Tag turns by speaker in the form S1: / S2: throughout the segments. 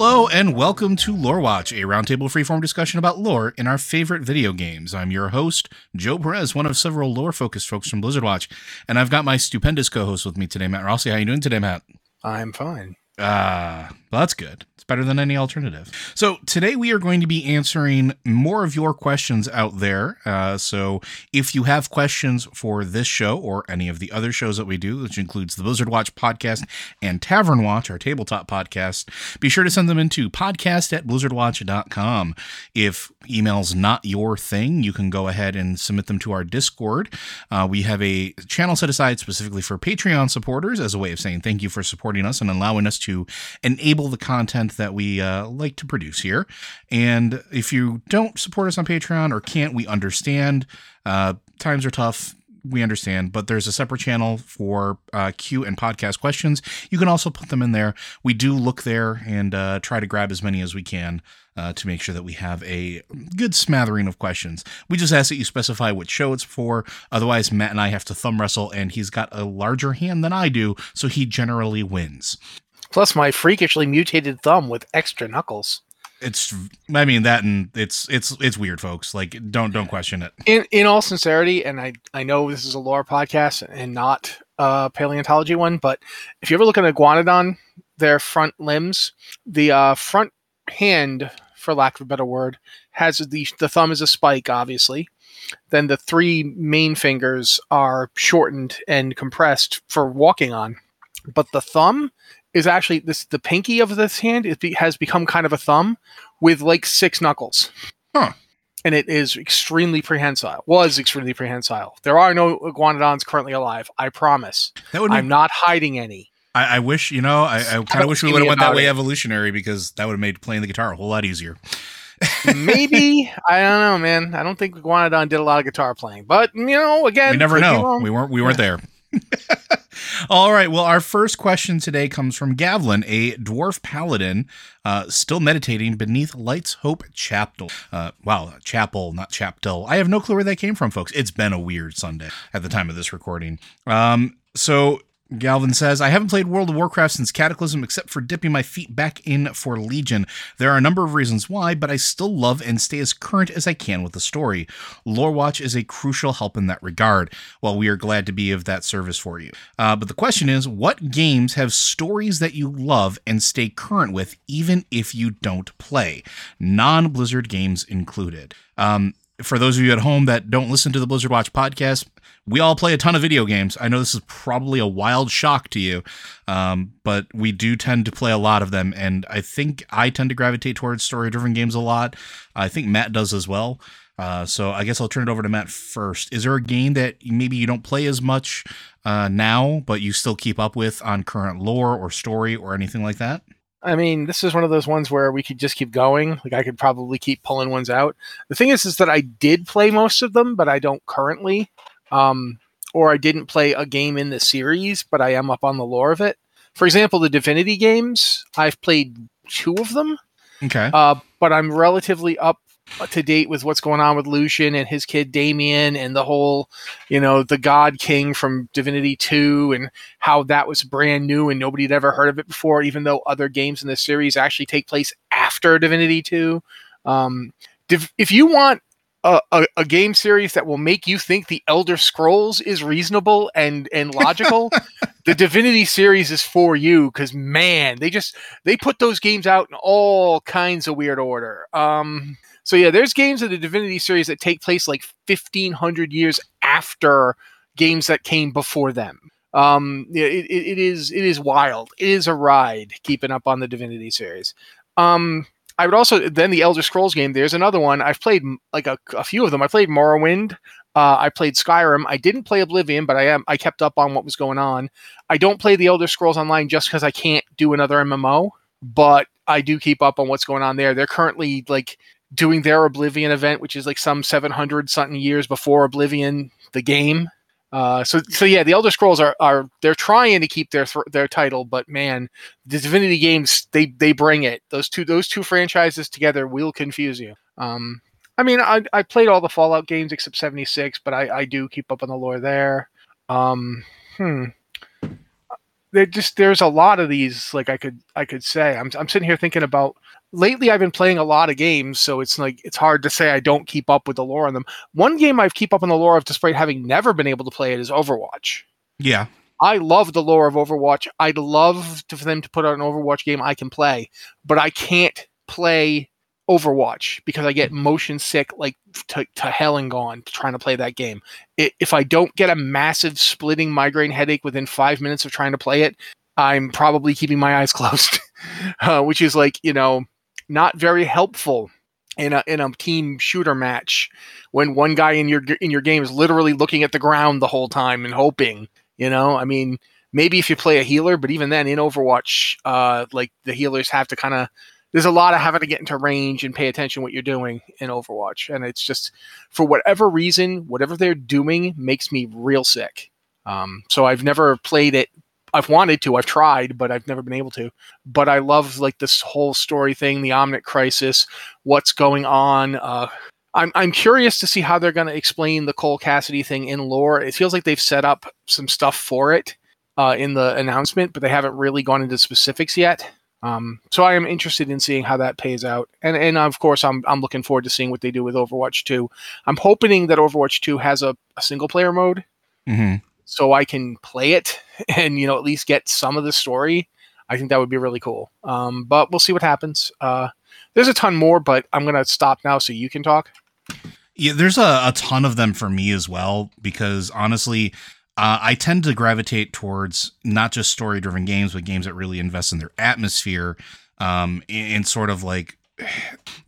S1: Hello and welcome to Lore Watch, a roundtable freeform discussion about lore in our favorite video games. I'm your host, Joe Perez, one of several lore-focused folks from Blizzard Watch, and I've got my stupendous co-host with me today, Matt Rossi. How are you doing today, Matt?
S2: I'm fine.
S1: Ah, well, that's good. It's better than any alternative. So today we are going to be answering more of your questions out there. Uh, so if you have questions for this show or any of the other shows that we do, which includes the Blizzard Watch podcast and Tavern Watch, our tabletop podcast, be sure to send them into podcast at blizzardwatch.com. If email's not your thing, you can go ahead and submit them to our Discord. Uh, we have a channel set aside specifically for Patreon supporters as a way of saying thank you for supporting us and allowing us to enable the content that we uh, like to produce here. And if you don't support us on Patreon or can't, we understand. Uh, times are tough. We understand, but there's a separate channel for uh, Q and podcast questions. You can also put them in there. We do look there and uh, try to grab as many as we can uh, to make sure that we have a good smattering of questions. We just ask that you specify what show it's for. Otherwise, Matt and I have to thumb wrestle, and he's got a larger hand than I do, so he generally wins.
S2: Plus, my freakishly mutated thumb with extra knuckles.
S1: It's, I mean that, and it's it's it's weird, folks. Like, don't don't question it.
S2: In in all sincerity, and I I know this is a lore podcast and not a paleontology one, but if you ever look at an iguanodon, their front limbs, the uh, front hand, for lack of a better word, has the the thumb is a spike, obviously. Then the three main fingers are shortened and compressed for walking on, but the thumb is actually this the pinky of this hand it be, has become kind of a thumb with like six knuckles.
S1: Huh.
S2: And it is extremely prehensile. Was extremely prehensile. There are no iguanodons currently alive. I promise.
S1: That would
S2: I'm not hiding any.
S1: I, I wish you know. I, I kind of wish we would have went that way
S2: it.
S1: evolutionary because that would have made playing the guitar a whole lot easier.
S2: Maybe I don't know, man. I don't think iguanodon did a lot of guitar playing, but you know, again,
S1: we never know. We weren't we weren't there. All right. Well, our first question today comes from Gavlin, a dwarf paladin, uh, still meditating beneath Light's Hope Chapel. Uh, wow, chapel, not chapel. I have no clue where that came from, folks. It's been a weird Sunday at the time of this recording. Um, so Galvin says, I haven't played World of Warcraft since Cataclysm except for dipping my feet back in for Legion. There are a number of reasons why, but I still love and stay as current as I can with the story. Lore Watch is a crucial help in that regard. Well, we are glad to be of that service for you. Uh, but the question is, what games have stories that you love and stay current with, even if you don't play? Non Blizzard games included. Um, for those of you at home that don't listen to the Blizzard Watch podcast, we all play a ton of video games. I know this is probably a wild shock to you, um, but we do tend to play a lot of them. And I think I tend to gravitate towards story driven games a lot. I think Matt does as well. Uh, so I guess I'll turn it over to Matt first. Is there a game that maybe you don't play as much uh, now, but you still keep up with on current lore or story or anything like that?
S2: I mean, this is one of those ones where we could just keep going. Like I could probably keep pulling ones out. The thing is, is that I did play most of them, but I don't currently. Um, or I didn't play a game in the series, but I am up on the lore of it. For example, the Divinity games, I've played two of them,
S1: Okay.
S2: uh, but I'm relatively up to date with what's going on with Lucian and his kid Damian and the whole, you know, the God King from Divinity 2 and how that was brand new and nobody had ever heard of it before, even though other games in the series actually take place after Divinity 2. Um, div- if you want a, a, a game series that will make you think the Elder Scrolls is reasonable and and logical, the Divinity series is for you because man, they just they put those games out in all kinds of weird order. Um, so yeah, there's games of the Divinity series that take place like 1500 years after games that came before them. Um, it, it, is it is wild. It is a ride keeping up on the Divinity series. Um, I would also then the Elder Scrolls game. There's another one I've played like a, a few of them. I played Morrowind. Uh, I played Skyrim. I didn't play Oblivion, but I am I kept up on what was going on. I don't play the Elder Scrolls Online just because I can't do another MMO, but I do keep up on what's going on there. They're currently like doing their Oblivion event, which is like some 700 something years before Oblivion, the game. Uh, so so yeah, the Elder Scrolls are are they're trying to keep their th- their title, but man, the Divinity games they they bring it. Those two those two franchises together will confuse you. Um, I mean, I I played all the Fallout games except seventy six, but I I do keep up on the lore there. Um, hmm. There just there's a lot of these like I could I could say. I'm I'm sitting here thinking about lately I've been playing a lot of games, so it's like it's hard to say I don't keep up with the lore on them. One game I've keep up on the lore of despite having never been able to play it is Overwatch.
S1: Yeah.
S2: I love the lore of Overwatch. I'd love to, for them to put out an Overwatch game I can play, but I can't play Overwatch because I get motion sick like to, to hell and gone trying to play that game. It, if I don't get a massive splitting migraine headache within five minutes of trying to play it, I'm probably keeping my eyes closed, uh, which is like you know not very helpful in a in a team shooter match when one guy in your in your game is literally looking at the ground the whole time and hoping. You know, I mean, maybe if you play a healer, but even then in Overwatch, uh, like the healers have to kind of there's a lot of having to get into range and pay attention what you're doing in Overwatch, and it's just for whatever reason, whatever they're doing makes me real sick. Um, so I've never played it. I've wanted to, I've tried, but I've never been able to. But I love like this whole story thing, the Omnic Crisis, what's going on. Uh, I'm I'm curious to see how they're going to explain the Cole Cassidy thing in lore. It feels like they've set up some stuff for it uh, in the announcement, but they haven't really gone into specifics yet. Um, so I am interested in seeing how that pays out, and and of course I'm I'm looking forward to seeing what they do with Overwatch 2. I'm hoping that Overwatch 2 has a, a single player mode,
S1: Mm-hmm.
S2: so I can play it and you know at least get some of the story. I think that would be really cool. Um, but we'll see what happens. Uh, there's a ton more, but I'm gonna stop now so you can talk.
S1: Yeah, there's a, a ton of them for me as well because honestly, uh, I tend to gravitate towards not just story driven games, but games that really invest in their atmosphere um, and, and sort of like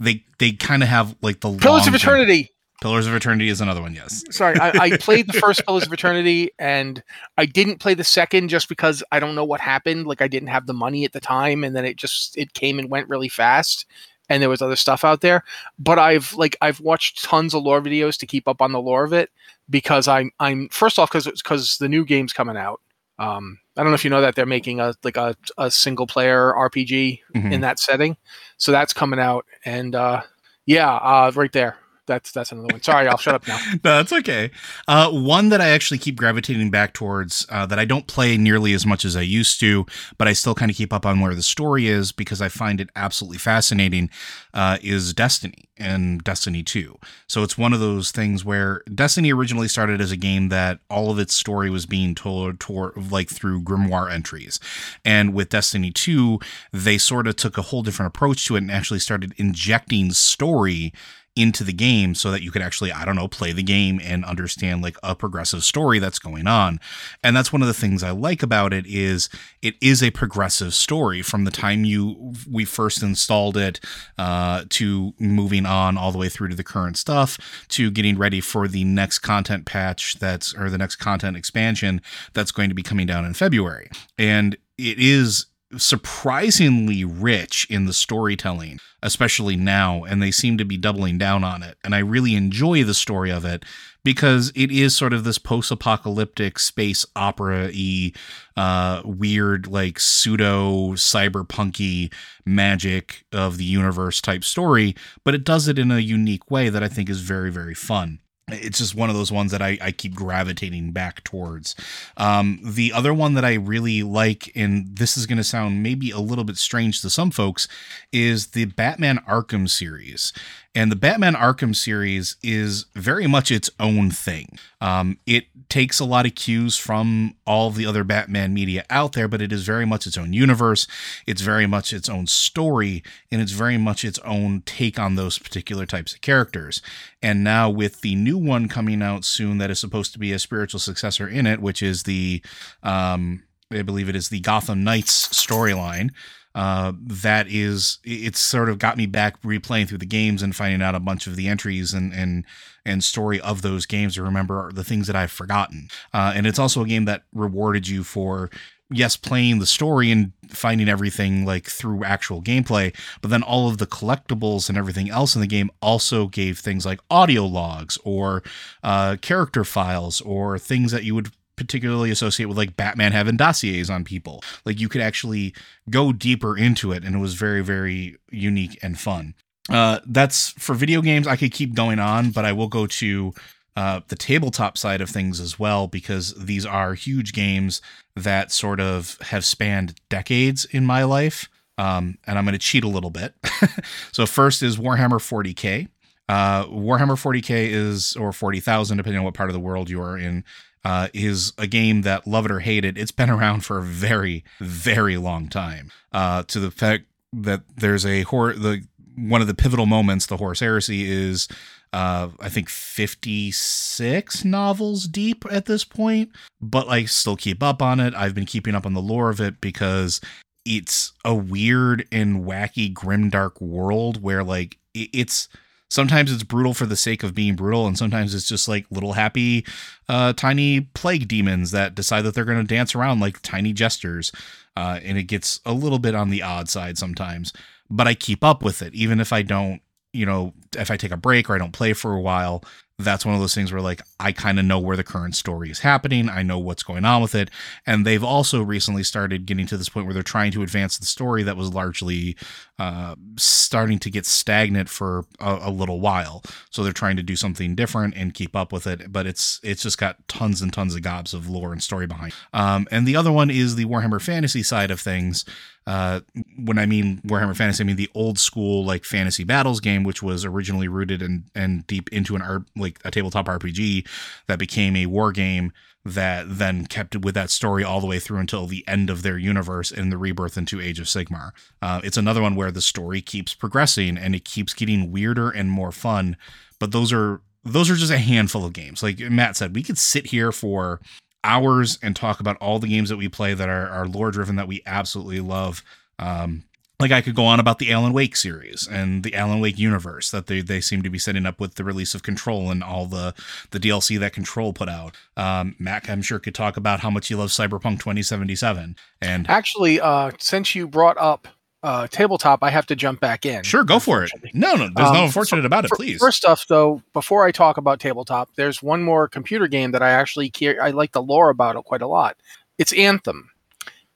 S1: they they kind of have like the
S2: Pillars of Eternity.
S1: Pillars of Eternity is another one. Yes.
S2: Sorry, I, I played the first Pillars of Eternity, and I didn't play the second just because I don't know what happened. Like I didn't have the money at the time, and then it just it came and went really fast. And there was other stuff out there, but I've like I've watched tons of lore videos to keep up on the lore of it because I'm I'm first off because because the new game's coming out. Um, I don't know if you know that they're making a like a, a single player RPG
S1: Mhm.
S2: in that setting, so that's coming out, and uh, yeah, uh, right there. That's that's another one. Sorry, I'll shut up now.
S1: no, that's okay. Uh, one that I actually keep gravitating back towards uh, that I don't play nearly as much as I used to, but I still kind of keep up on where the story is because I find it absolutely fascinating. Uh, is Destiny and Destiny Two. So it's one of those things where Destiny originally started as a game that all of its story was being told toward like through grimoire entries, and with Destiny Two, they sort of took a whole different approach to it and actually started injecting story into the game so that you could actually i don't know play the game and understand like a progressive story that's going on. And that's one of the things i like about it is it is a progressive story from the time you we first installed it uh, to moving on all the way through to the current stuff to getting ready for the next content patch that's or the next content expansion that's going to be coming down in february. And it is surprisingly rich in the storytelling, especially now, and they seem to be doubling down on it. And I really enjoy the story of it because it is sort of this post-apocalyptic space opera-y, uh, weird, like pseudo cyberpunky magic of the universe type story, but it does it in a unique way that I think is very, very fun it's just one of those ones that I, I keep gravitating back towards. Um, the other one that I really like, and this is going to sound maybe a little bit strange to some folks, is the Batman Arkham series. And the Batman Arkham series is very much its own thing. Um, it takes a lot of cues from all the other Batman media out there, but it is very much its own universe. It's very much its own story, and it's very much its own take on those particular types of characters. And now with the new one coming out soon, that is supposed to be a spiritual successor in it, which is the, um, I believe it is the Gotham Knights storyline uh, that is it's sort of got me back replaying through the games and finding out a bunch of the entries and and and story of those games to remember the things that I've forgotten. Uh, and it's also a game that rewarded you for yes playing the story and finding everything like through actual gameplay but then all of the collectibles and everything else in the game also gave things like audio logs or uh, character files or things that you would particularly associate with like Batman having dossiers on people. Like you could actually go deeper into it, and it was very, very unique and fun. Uh, that's for video games. I could keep going on, but I will go to uh, the tabletop side of things as well, because these are huge games that sort of have spanned decades in my life. Um, and I'm going to cheat a little bit. so, first is Warhammer 40K. Uh, Warhammer 40K is, or 40,000, depending on what part of the world you are in, uh, is a game that, love it or hate it, it's been around for a very, very long time. Uh, to the fact that there's a horror, the one of the pivotal moments, the Horus Heresy, is uh, I think 56 novels deep at this point, but I still keep up on it. I've been keeping up on the lore of it because it's a weird and wacky, grimdark world where, like, it's sometimes it's brutal for the sake of being brutal, and sometimes it's just like little happy, uh, tiny plague demons that decide that they're going to dance around like tiny jesters. Uh, and it gets a little bit on the odd side sometimes, but I keep up with it, even if I don't you know, if I take a break or I don't play for a while, that's one of those things where like I kind of know where the current story is happening. I know what's going on with it. And they've also recently started getting to this point where they're trying to advance the story that was largely uh, starting to get stagnant for a, a, little while. So they're trying to do something different and keep up with it. But it's it's just got tons and tons of gobs of lore and story behind. Um, and the other one is the Warhammer Fantasy side of things. Uh, when I mean Warhammer Fantasy, I mean the old school like fantasy battles game, which was originally rooted and and deep into an art like a tabletop RPG that became a war game that then kept with that story all the way through until the end of their universe in the rebirth into Age of Sigmar. Uh, it's another one where the story keeps progressing and it keeps getting weirder and more fun. But those are those are just a handful of games. Like Matt said, we could sit here for hours and talk about all the games that we play that are, are lore driven that we absolutely love. Um, like I could go on about the Alan Wake series and the Alan Wake universe that they, they seem to be setting up with the release of Control and all the the DLC that Control put out. Um, Matt, I'm sure could talk about how much he loves Cyberpunk 2077. And
S2: actually, uh, since you brought up uh, tabletop, I have to jump back in.
S1: Sure, go for it. No, no, there's um, no unfortunate about it. Please.
S2: First off, though, before I talk about tabletop, there's one more computer game that I actually care. I like the lore about it quite a lot. It's Anthem,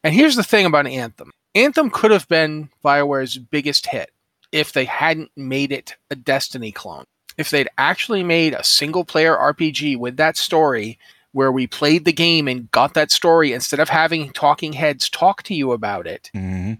S2: and here's the thing about Anthem. Anthem could have been BioWare's biggest hit if they hadn't made it a Destiny clone. If they'd actually made a single player RPG with that story where we played the game and got that story instead of having talking heads talk to you about it. Mm-hmm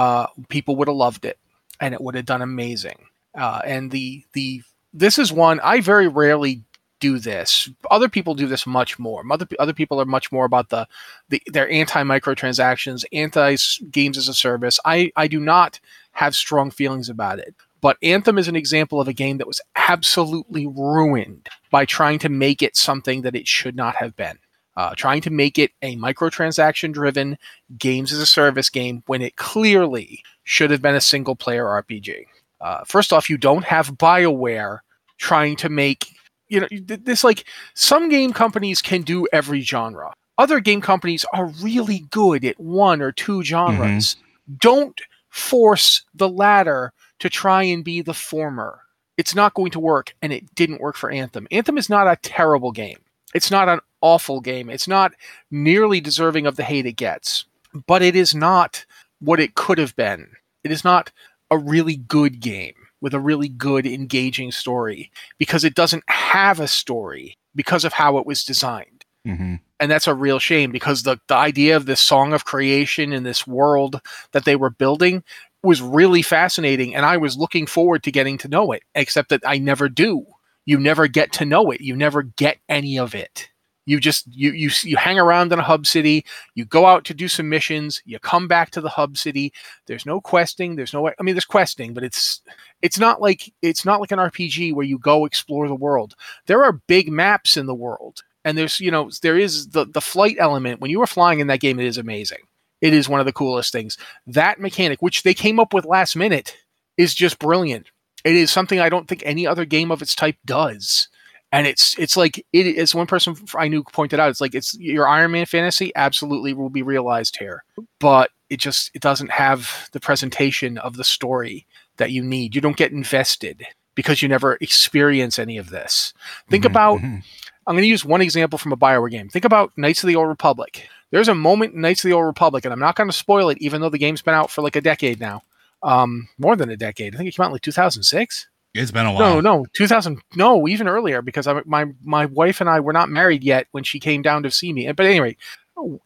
S2: uh, people would have loved it, and it would have done amazing. Uh, and the the this is one I very rarely do this. Other people do this much more. Other other people are much more about the, the their anti microtransactions, anti games as a service. I I do not have strong feelings about it. But Anthem is an example of a game that was absolutely ruined by trying to make it something that it should not have been uh, trying to make it a microtransaction driven games as a service game when it clearly should have been a single player RPG. Uh, first off, you don't have BioWare trying to make, you know, this like some game companies can do every genre. Other game companies are really good at one or two genres. Mm-hmm. Don't force the latter to try and be the former. It's not going to work, and it didn't work for Anthem. Anthem is not a terrible game. It's not an awful game. It's not nearly deserving of the hate it gets, but it is not what it could have been. It is not a really good game with a really good, engaging story because it doesn't have a story because of how it was designed. Mm-hmm. And that's a real shame because the, the idea of this song of creation in this world that they were building was really fascinating. And I was looking forward to getting to know it, except that I never do. You never get to know it, you never get any of it you just you you you hang around in a hub city you go out to do some missions you come back to the hub city. There's no questing there's no i mean there's questing but it's it's not like it's not like an rpg where you go explore the world. There are big maps in the world and there's you know there is the the flight element. When you are flying in that game it is amazing. It is one of the coolest things. That mechanic which they came up with last minute is just brilliant. It is something i don't think any other game of its type does and it's it's like it is one person I knew pointed out it's like it's your Iron Man fantasy absolutely will be realized here, but it just it doesn't have the presentation of the story that you need. You don't get invested because you never experience any of this. Think mm-hmm, about mm-hmm. I'm going to use one example from a Bioware game. Think about Knights of the Old Republic. There's a moment in Knights of the Old Republic, and I'm not going to spoil it, even though the game's been out for like a decade now, um, more than a decade. I think it came out in like 2006.
S1: It's been a while.
S2: No, no, 2000. No, even earlier because I, my my wife and I were not married yet when she came down to see me. But anyway,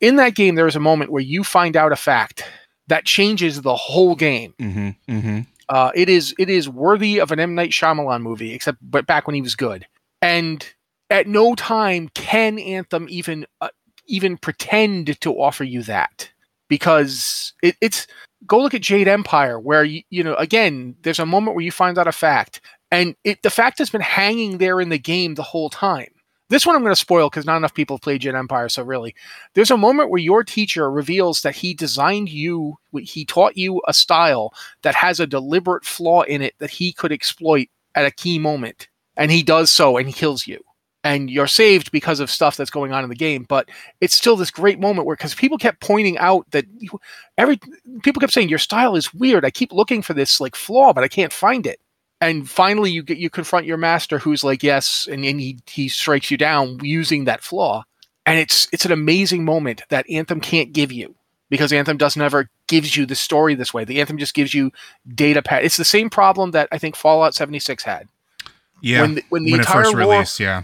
S2: in that game, there is a moment where you find out a fact that changes the whole game.
S1: Mm-hmm. Mm-hmm.
S2: Uh, it is it is worthy of an M Night Shyamalan movie, except but back when he was good. And at no time can Anthem even uh, even pretend to offer you that because it, it's go look at Jade Empire where you, you know again there's a moment where you find out a fact and it the fact has been hanging there in the game the whole time. This one I'm going to spoil because not enough people have played Jade Empire. So really, there's a moment where your teacher reveals that he designed you, he taught you a style that has a deliberate flaw in it that he could exploit at a key moment, and he does so, and he kills you and you're saved because of stuff that's going on in the game. But it's still this great moment where because people kept pointing out that you, every people kept saying your style is weird. I keep looking for this like flaw, but I can't find it. And finally, you get you confront your master, who's like yes, and, and he he strikes you down using that flaw. And it's it's an amazing moment that Anthem can't give you because Anthem doesn't ever gives you the story this way. The Anthem just gives you data pad. It's the same problem that I think Fallout 76 had
S1: Yeah.
S2: when the, when the
S1: when it
S2: entire
S1: first
S2: lore,
S1: released, yeah.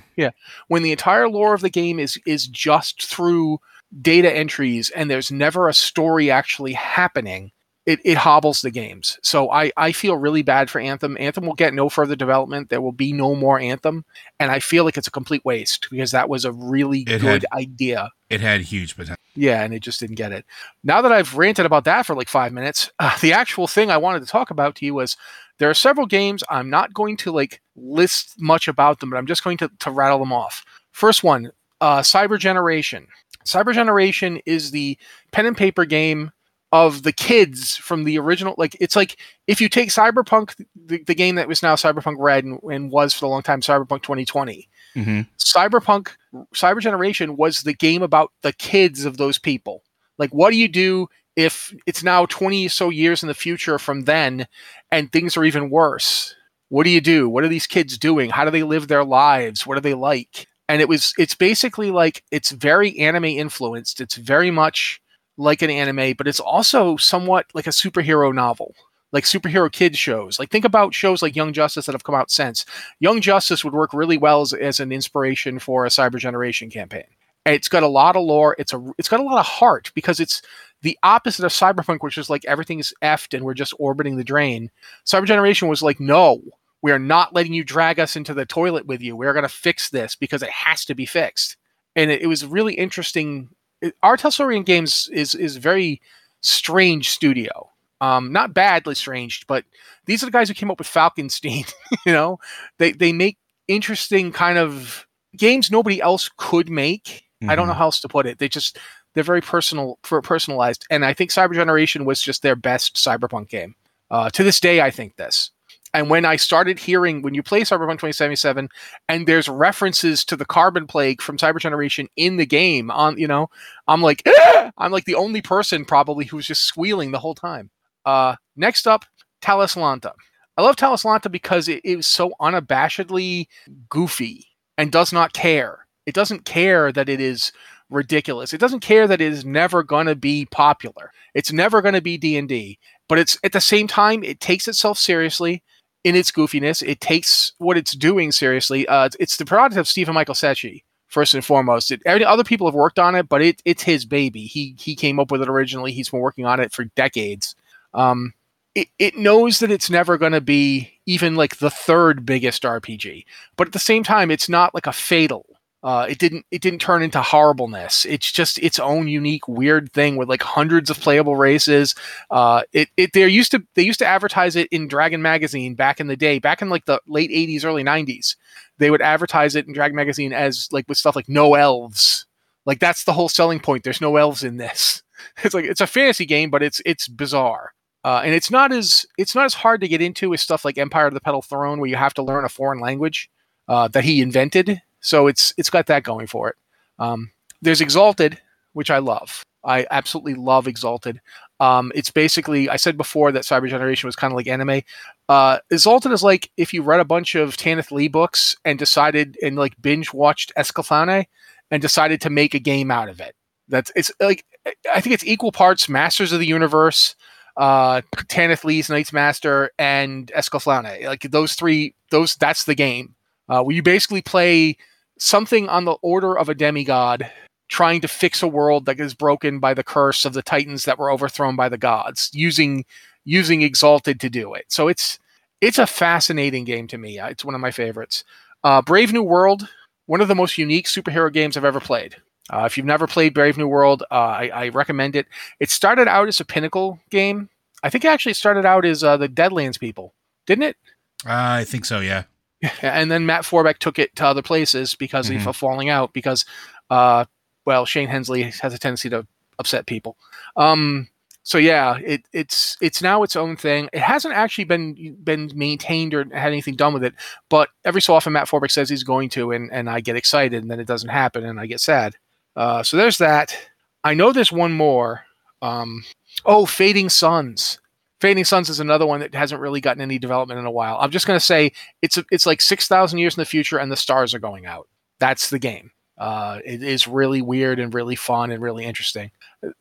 S2: when the entire lore of the game is is just through data entries and there's never a story actually happening it, it hobbles the games so I, I feel really bad for anthem anthem will get no further development there will be no more anthem and i feel like it's a complete waste because that was a really
S1: It
S2: good
S1: had-
S2: idea
S1: It had huge potential.
S2: yeah, and it just didn't get it. Now that I've ranted about that for like five minutes, uh, the actual thing I wanted to talk about to you was there are several games. I'm not going to like list much about them, but I'm just going to, to rattle them off. First one, uh, Cyber Generation. Cyber Generation is the pen and paper game of the kids from the original. Like it's like if you take Cyberpunk, the, the game that was now Cyberpunk Red and, and was for a long time Cyberpunk 2020.
S1: Mm-hmm.
S2: Cyberpunk Cyber Generation was the game about the kids of those people. Like, what do you do if it's now 20 so years in the future from then and things are even worse? What do you do? What are these kids doing? How do they live their lives? What are they like? And it was, it's basically like, it's very anime influenced. It's very much like an anime, but it's also somewhat like a superhero novel, like superhero kids shows. Like, think about shows like Young Justice that have come out since. Young Justice would work really well as, as an inspiration for a Cyber Generation campaign. It's got a lot of lore. It's a it's got a lot of heart because it's the opposite of Cyberpunk, which is like everything is effed and we're just orbiting the drain. Cyber Generation was like, no, we are not letting you drag us into the toilet with you. We're going to fix this because it has to be fixed. And it, it was really interesting. R. Talsorian Games is is very strange studio. Um, not badly strange, but these are the guys who came up with Falkenstein. you know, they they make interesting kind of games nobody else could make. I don't know how else to put it. They just they're very personal, for personalized, and I think Cyber Generation was just their best cyberpunk game. Uh, to this day, I think this. And when I started hearing when you play Cyberpunk 2077, and there's references to the carbon plague from Cyber Generation in the game, on you know, I'm like, I'm like the only person probably who's just squealing the whole time. Uh, next up, Talislanta. I love Talislanta because it is so unabashedly goofy and does not care. It doesn't care that it is ridiculous. It doesn't care that it is never going to be popular. It's never going to be D&D, but it's at the same time it takes itself seriously in its goofiness. It takes what it's doing seriously. Uh, it's- the product of Stephan Michael Sechi first and foremost. It, other people have worked on it, but it, it's his baby. He he came up with it originally. He's been working on it for decades. Um, it, it knows that it's never going to be even like the third biggest RPG, but at the same time, it's not like a fatal. Uh, it didn't it didn't turn into horribleness. It's just its own unique weird thing with like hundreds of playable races. Uh, it it they used to they used to advertise it in Dragon magazine back in the day, back in like the late '80s, early '90s. They would advertise it in Dragon magazine as like with stuff like no elves. Like that's the whole selling point. There's no elves in this. It's like it's a fantasy game, but it's it's bizarre. Uh, and it's not as it's not as hard to get into with stuff like Empire of the Petal Throne, where you have to learn a foreign language uh, that he invented. So it's it's got that going for it. Um, there's Exalted, which I love. I absolutely love Exalted. Um, it's basically I said before that Cyber Generation was kind of like anime. Uh, Exalted is like if you read a bunch of Tanith Lee books and decided and like binge watched Escaflowne and decided to make a game out of it. That's it's like I think it's equal parts Masters of the Universe, uh, Tanith Lee's Night's Master, and Escaflowne. Like those three, those that's the game. Uh, where you basically play something on the order of a demigod trying to fix a world that is broken by the curse of the titans that were overthrown by the gods using using exalted to do it. So it's it's a fascinating game to me. It's one of my favorites. Uh, brave new world one of the most unique superhero games i've ever played. Uh, if you've never played brave new world uh, I, I, recommend it. It started out as a pinnacle game. I think it actually started out as uh, the deadlands people didn't it?
S1: I think so yeah
S2: and then Matt Forbeck took it to other places because mm-hmm. of falling out. Because, uh, well, Shane Hensley has a tendency to upset people. Um, so yeah, it, it's it's now its own thing. It hasn't actually been been maintained or had anything done with it, but every so often Matt Forbeck says he's going to, and and I get excited, and then it doesn't happen, and I get sad. Uh, so there's that. I know there's one more. Um, oh, Fading Suns. Fading Suns is another one that hasn't really gotten any development in a while. I'm just going to say it's it's like six thousand years in the future, and the stars are going out. That's the game. Uh, it is really weird and really fun and really interesting.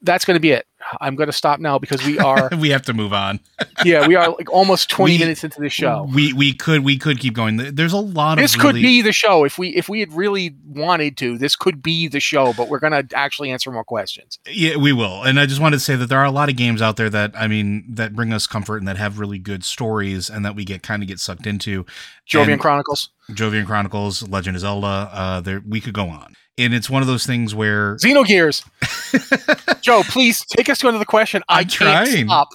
S2: That's going to be it. I'm going to stop now because we are
S1: we have to move on.
S2: yeah, we are like almost 20 we, minutes into the show.
S1: We we could we could keep going. There's a lot
S2: this
S1: of
S2: This really... could be the show if we if we had really wanted to. This could be the show, but we're going to actually answer more questions.
S1: Yeah, we will. And I just wanted to say that there are a lot of games out there that I mean that bring us comfort and that have really good stories and that we get kind of get sucked into.
S2: Jovian and Chronicles.
S1: Jovian Chronicles, Legend of Zelda. Uh, there we could go on and it's one of those things where
S2: Xenogears. Joe, please take us to another question. I'm I trying. Stop.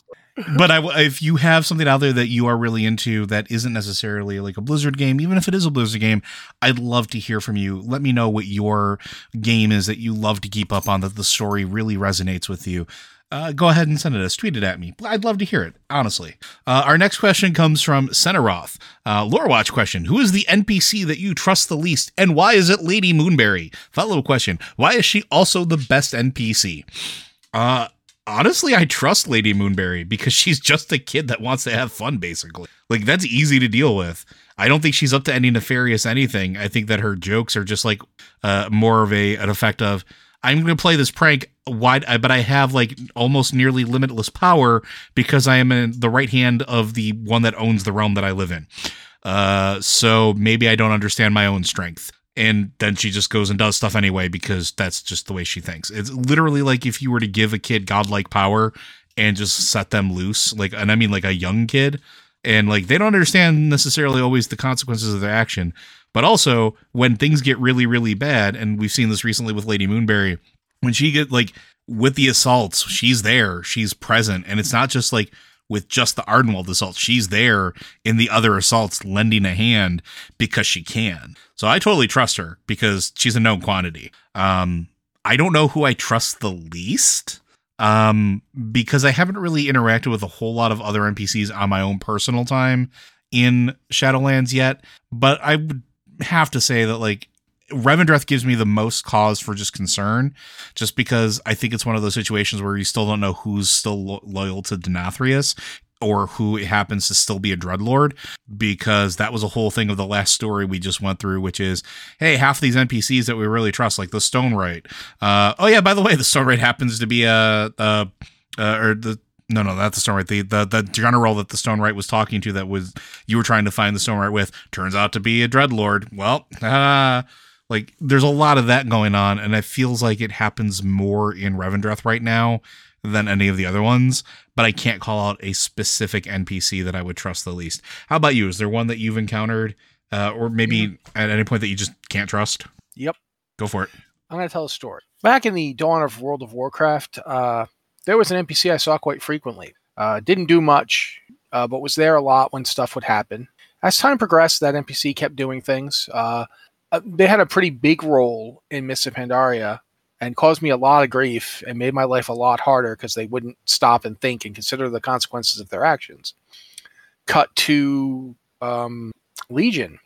S1: but I, if you have something out there that you are really into that isn't necessarily like a Blizzard game, even if it is a Blizzard game, I'd love to hear from you. Let me know what your game is that you love to keep up on, that the story really resonates with you uh, go ahead and send it us. Tweet it at me. I'd love to hear it, honestly. Uh, our next question comes from Senaroth. Uh, Lore Watch question Who is the NPC that you trust the least, and why is it Lady Moonberry? Follow up question Why is she also the best NPC? Uh, honestly, I trust Lady Moonberry because she's just a kid that wants to have fun, basically. Like, that's easy to deal with. I don't think she's up to any nefarious anything. I think that her jokes are just like uh, more of a an effect of I'm going to play this prank wide, but I have like almost nearly limitless power because I am in the right hand of the one that owns the realm that I live in. Uh, so maybe I don't understand my own strength. And then she just goes and does stuff anyway because that's just the way she thinks. It's literally like if you were to give a kid godlike power and just set them loose, like, and I mean like a young kid, and like they don't understand necessarily always the consequences of their action but also when things get really really bad and we've seen this recently with lady moonberry when she get like with the assaults she's there she's present. And it's not just like with just the Ardenwald assault she's there in the other assaults lending a hand because she can. So i totally trust her because she's a known quantity. Um i don't know who i trust the least um, because I haven't really interacted with a whole lot of other NPCs on my own personal time in Shadowlands yet. But I would have to say that like Revendreth gives me the most cause for just concern, just because I think it's one of those situations where you still don't know who's still lo- loyal to Denathrius or who happens to still be a dreadlord because that was a whole thing of the last story we just went through which is hey half these npcs that we really trust like the Stonewright uh oh yeah by the way the Stonewright happens to be a uh, uh or the no, no, not the Stonewright. The, the the general that the Stonewright was talking to, that was you were trying to find the Stonewright with, turns out to be a Dreadlord. Well, uh, like there's a lot of that going on, and it feels like it happens more in Revendreth right now than any of the other ones, but I can't call out a specific NPC that I would trust the least. How about you? Is there one that you've encountered, uh, or maybe mm-hmm. at any point that you just can't trust?
S2: Yep.
S1: Go for it.
S2: I'm going to tell a story. Back in the dawn of World of Warcraft, uh, there was an NPC I saw quite frequently. Uh, didn't do much, uh, but was there a lot when stuff would happen. As time progressed, that NPC kept doing things. Uh, uh, they had a pretty big role in Mists of Pandaria, and caused me a lot of grief and made my life a lot harder because they wouldn't stop and think and consider the consequences of their actions. Cut to um, Legion,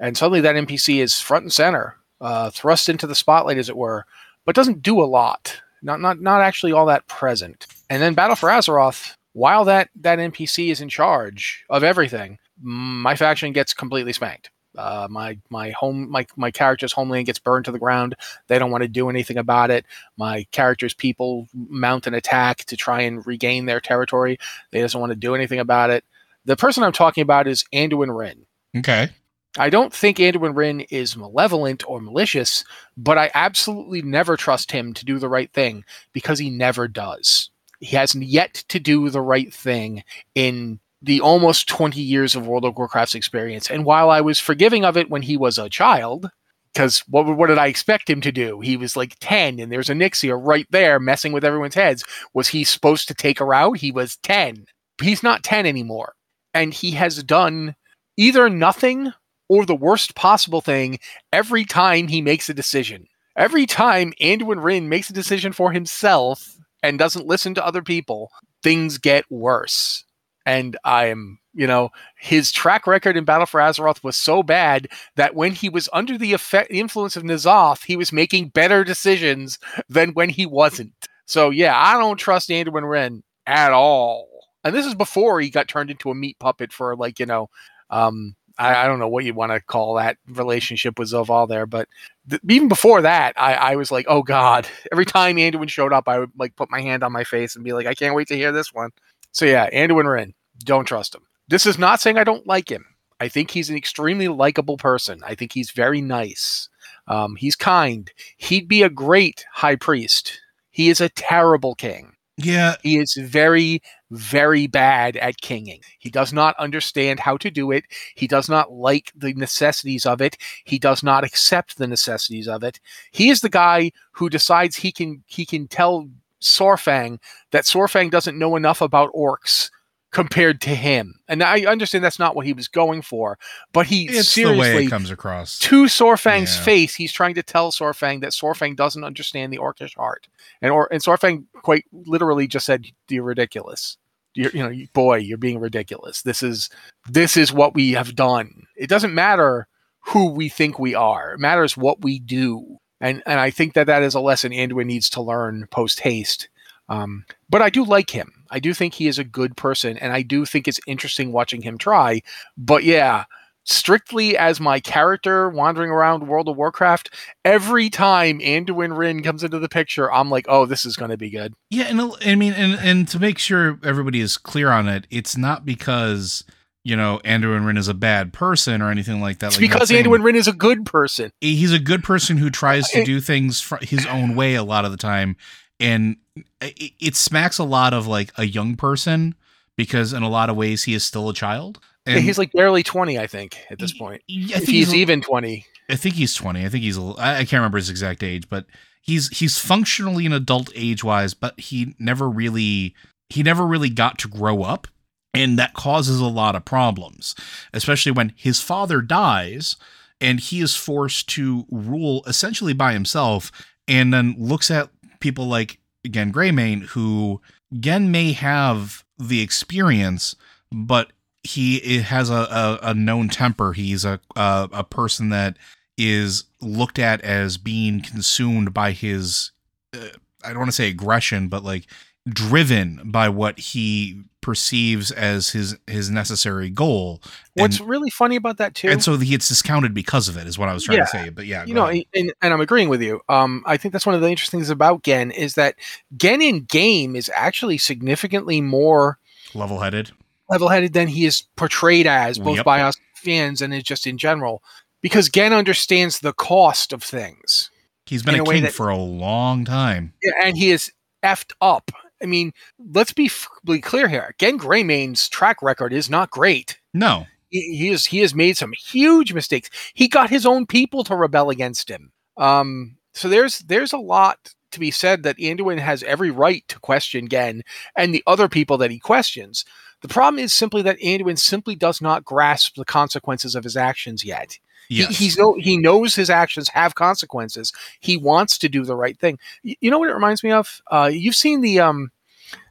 S2: and suddenly that NPC is front and center, uh, thrust into the spotlight, as it were, but doesn't do a lot. Not not not actually all that present. And then Battle for Azeroth, while that that NPC is in charge of everything, my faction gets completely spanked. Uh, my my home my my character's homeland gets burned to the ground. They don't want to do anything about it. My character's people mount an attack to try and regain their territory. They doesn't want to do anything about it. The person I'm talking about is Anduin Wrynn.
S1: Okay.
S2: I don't think Anduin Wrynn is malevolent or malicious, but I absolutely never trust him to do the right thing because he never does. He hasn't yet to do the right thing in the almost 20 years of World of Warcraft's experience. And while I was forgiving of it when he was a child, because what, what did I expect him to do? He was like 10, and there's an Onyxia right there messing with everyone's heads. Was he supposed to take her out? He was 10. He's not 10 anymore. And he has done either nothing or the worst possible thing every time he makes a decision. Every time Anduin Wrynn makes a decision for himself and doesn't listen to other people, things get worse. And I am, you know, his track record in Battle for Azeroth was so bad that when he was under the effect, influence of N'Zoth, he was making better decisions than when he wasn't. So yeah, I don't trust Anduin Wrynn at all. And this is before he got turned into a meat puppet for like, you know, um, I, I don't know what you want to call that relationship with Zovaal there, but th- even before that, I, I was like, oh god. Every time Anduin showed up, I would like put my hand on my face and be like, I can't wait to hear this one. So yeah, Anduin Wrynn, don't trust him. This is not saying I don't like him. I think he's an extremely likable person. I think he's very nice. Um, he's kind. He'd be a great high priest. He is a terrible king.
S1: Yeah.
S2: He is very, very bad at kinging. He does not understand how to do it. He does not like the necessities of it. He does not accept the necessities of it. He is the guy who decides he can he can tell Saurfang that Saurfang doesn't know enough about orcs compared to him. And I understand that's not what he was going for, but he
S1: It's the
S2: seriously
S1: way it comes across.
S2: to Saurfang's
S1: Yeah.
S2: face, he's trying to tell Saurfang that Saurfang doesn't understand the orcish heart, and or and Saurfang quite literally just said, "You're ridiculous. You're, you know, boy, you're being ridiculous. This is this is what we have done. It doesn't matter who we think we are. It matters what we do." And and I think that that is a lesson Anduin needs to learn post haste. Um, but I do like him. I do think he is a good person, and I do think it's interesting watching him try. But yeah, strictly as my character wandering around World of Warcraft, every time Anduin Wrynn comes into the picture, I'm like, oh, this is going to be good.
S1: Yeah, and I mean, and and to make sure everybody is clear on it, it's not because you know Anduin Wrynn is a bad person or anything like that.
S2: It's
S1: like
S2: because. Anduin Wrynn is a good person.
S1: he's a good person who tries to do things his own way a lot of the time, and it, it smacks a lot of like a young person because in a lot of ways he is still a child.
S2: Yeah, he's like barely 20, I think, at this point.
S1: Yeah, I
S2: If
S1: think
S2: he's even 20.
S1: I think he's 20. I think he's a little, I I can't remember his exact age, but he's he's functionally an adult age wise, but he never really he never really got to grow up. And that causes a lot of problems, especially when his father dies and he is forced to rule essentially by himself and then looks at people like Genn Greymane, who Genn may have the experience, but he has a, a, a known temper. He's a, a a person that is looked at as being consumed by his uh, I don't want to say aggression, but like driven by what he perceives as his his necessary goal.
S2: What's
S1: and,
S2: really funny about that, too?
S1: and so he gets discounted because of it is what I was trying
S2: Yeah.
S1: to say. But yeah,
S2: you know, and, and I'm agreeing with you. Um, I think that's one of the interesting things about Genn is that Genn in game is actually significantly more
S1: level-headed.
S2: level-headed than he is portrayed as, both
S1: Yep.
S2: by us fans and just in general, because Genn understands the cost of things,
S1: He's been a
S2: a
S1: king
S2: that-
S1: for a long time.
S2: And he is effed up. I mean, let's be fully clear here. Genn Greymane's track record is not great.
S1: No,
S2: He, he is he has made some huge mistakes. He got his own people to rebel against him. Um, so there's there's a lot to be said that Anduin has every right to question Genn and the other people that he questions. The problem is simply that Anduin simply does not grasp the consequences of his actions yet.
S1: yes,
S2: He, he's no, he knows his actions have consequences. He wants to do the right thing. Y- You know what it reminds me of? Uh, you've seen the um,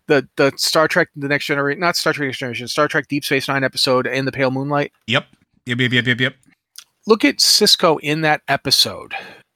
S2: the the Star Trek The Next Generation, not Star Trek Next Generation, Star Trek Deep Space Nine episode in the Pale Moonlight.
S1: yep, yep, yep, yep, yep, yep.
S2: Look at Sisko in that episode.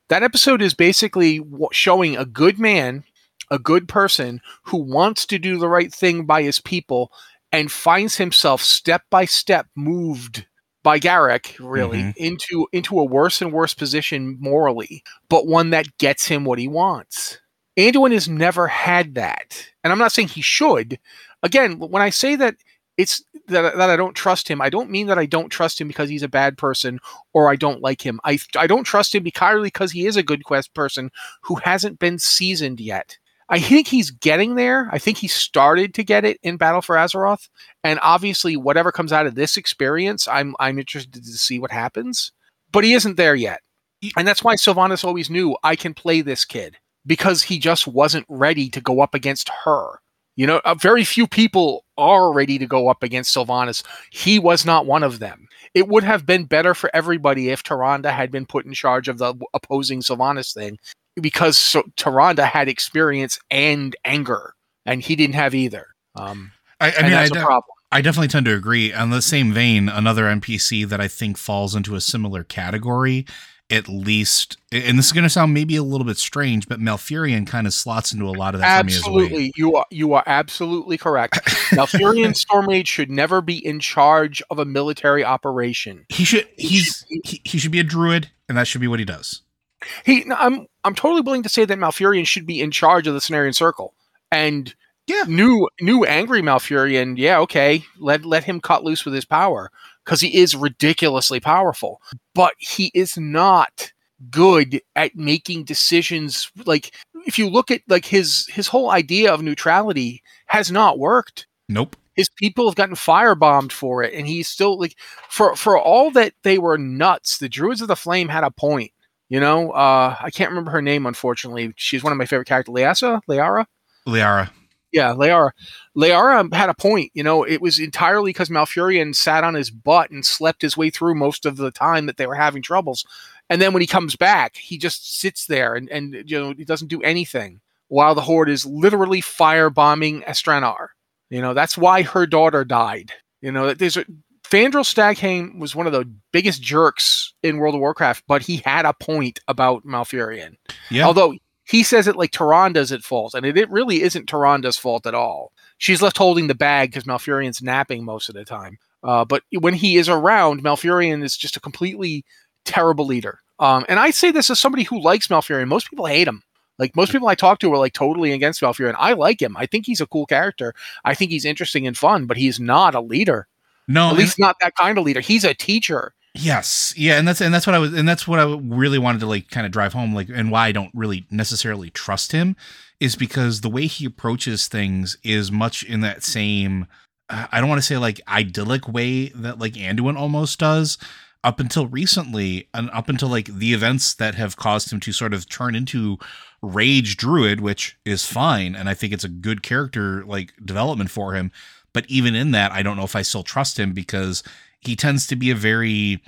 S2: That episode is basically w- showing a good man, a good person who wants to do the right thing by his people and finds himself step by step moved by Garak really,
S1: Mhm.
S2: into into a worse and worse position morally, but one that gets him what he wants. Anduin has never had that, and I'm not saying he should. Again, when I say that it's that, that I don't trust him, I don't mean that I don't trust him because he's a bad person or I don't like him. I I don't trust him entirely because he is a good quest person who hasn't been seasoned yet. I think he's getting there. I think he started to get it in Battle for Azeroth, and obviously, whatever comes out of this experience, I'm I'm interested to see what happens. But he isn't there yet, and that's why Sylvanas always knew I can play this kid because he just wasn't ready to go up against her. You know, uh, very few people are ready to go up against Sylvanas. He was not one of them. It would have been better for everybody if Tyrande had been put in charge of the opposing Sylvanas thing because so, Tyrande had experience and anger, and he didn't have either. Um,
S1: I, I mean, I,
S2: that's a
S1: de-
S2: problem.
S1: I definitely tend to agree. On the same vein, another NPC that I think falls into a similar category, at least, and this is going to sound maybe a little bit strange, but Malfurion kind of slots into a lot of that for me as well.
S2: Absolutely, you are you are absolutely correct. Now, Furion Stormrage should never be in charge of a military operation.
S1: He should.
S2: He
S1: He's he, he should be a druid, and that should be what he does.
S2: He, I'm I'm totally willing to say that Malfurion should be in charge of the Cenarion Circle, and
S1: Yeah.
S2: new new angry Malfurion. Yeah, okay, let let him cut loose with his power because he is ridiculously powerful, but he is not good at making decisions. Like if you look at like his his whole idea of neutrality has not worked
S1: Nope.
S2: his people have gotten firebombed for it and he's still like for for all that they were nuts the druids of the flame had a point you know uh i can't remember her name unfortunately she's one of my favorite characters leasa leara
S1: Leyara.
S2: yeah Leyara Leyara had a point you know it was entirely because malfurion sat on his butt and slept his way through most of the time that they were having troubles and then when he comes back he just sits there and and you know he doesn't do anything while the horde is literally firebombing Astranaar. You know, that's why her daughter died. You know, there's a Fandral Staghelm was one of the biggest jerks in World of Warcraft, but he had a point about Malfurion.
S1: Yeah.
S2: Although he says it like Tyrande's at fault, and it, it really isn't Tyrande's fault at all. She's left holding the bag because Malfurion's napping most of the time. Uh, but when he is around, Malfurion is just a completely terrible leader. Um, and I say this as somebody who likes Malfurion. Most people hate him. Like most people I talk to are like totally against Malfurion. I like him. I think he's a cool character. I think he's interesting and fun, but he's not a leader.
S1: No.
S2: At least not that kind of leader. He's a teacher.
S1: Yes, yeah, and that's and that's what I was, and that's what I really wanted to like kind of drive home, like, and why I don't really necessarily trust him is because the way he approaches things is much in that same, uh, I don't want to say like idyllic way that like Anduin almost does. Up until recently, and up until like the events that have caused him to sort of turn into Rage Druid, which is fine, and I think it's a good character like development for him. But even in that, I don't know if I still trust him because he tends to be a very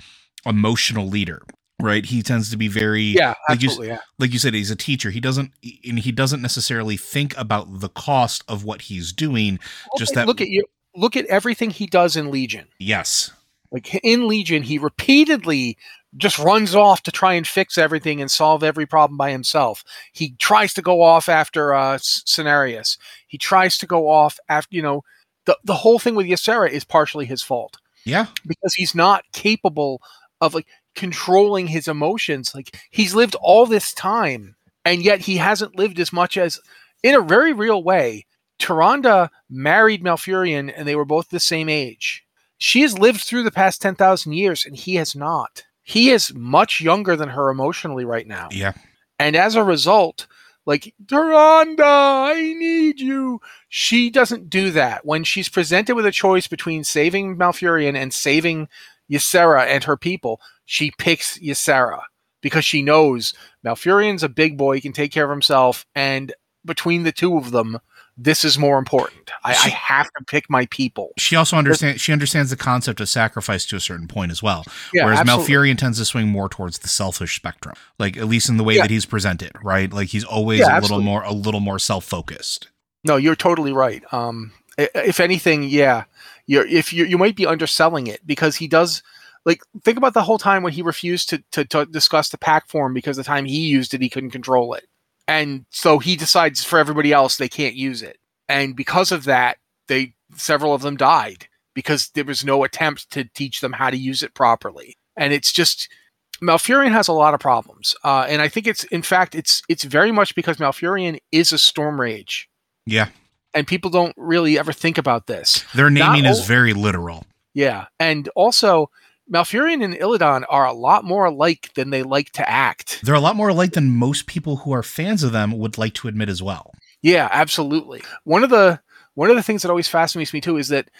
S1: emotional leader right he tends to be very
S2: Yeah,
S1: like you,
S2: absolutely. yeah.
S1: like you said he's a teacher he doesn't and he doesn't necessarily think about the cost of what he's doing just that-
S2: look at you. Look at everything he does in Legion.
S1: yes
S2: Like in Legion, he repeatedly just runs off to try and fix everything and solve every problem by himself. He tries to go off after uh, S- Cenarius. He tries to go off after you know the the whole thing with Ysera is partially his fault
S1: yeah
S2: because he's not capable of like controlling his emotions. Like he's lived all this time, and yet he hasn't lived as much as, in a very real way, Tyrande married Malfurion, and they were both the same age. She has lived through the past ten thousand years, and he has not. He is much younger than her emotionally right now.
S1: yeah
S2: And as a result, like, Tyrande, I need you. She doesn't do that. When she's presented with a choice between saving Malfurion and saving Ysera and her people, she picks Ysera because she knows Malfurion's a big boy, he can take care of himself, and between the two of them, this is more important. I, I have to pick my people.
S1: she also understands she understands the concept of sacrifice to a certain point as well
S2: Yeah,
S1: whereas
S2: absolutely.
S1: Malfurion tends to swing more towards the selfish spectrum like at least in the way
S2: Yeah.
S1: that he's presented right like he's always
S2: Yeah,
S1: a little
S2: absolutely.
S1: more a little more self-focused
S2: No, you're totally right. Um, if anything, yeah, you're if you you might be underselling it because he does. Like, think about the whole time when he refused to, to, to discuss the pack form because the time he used it, he couldn't control it. And so he decides for everybody else they can't use it. And because of that, they several of them died. because there was no attempt to teach them how to use it properly. And it's just Malfurion has a lot of problems, uh, and I think it's in fact it's it's very much because Malfurion is a Stormrage.
S1: Yeah,
S2: and people don't really ever think about this.
S1: Their naming Not is o- very literal.
S2: Yeah, and also Malfurion and Illidan are a lot more alike than they like to act.
S1: They're a lot more alike than most people who are fans of them would like to admit as well.
S2: Yeah, absolutely. One of the one of the things that always fascinates me too is that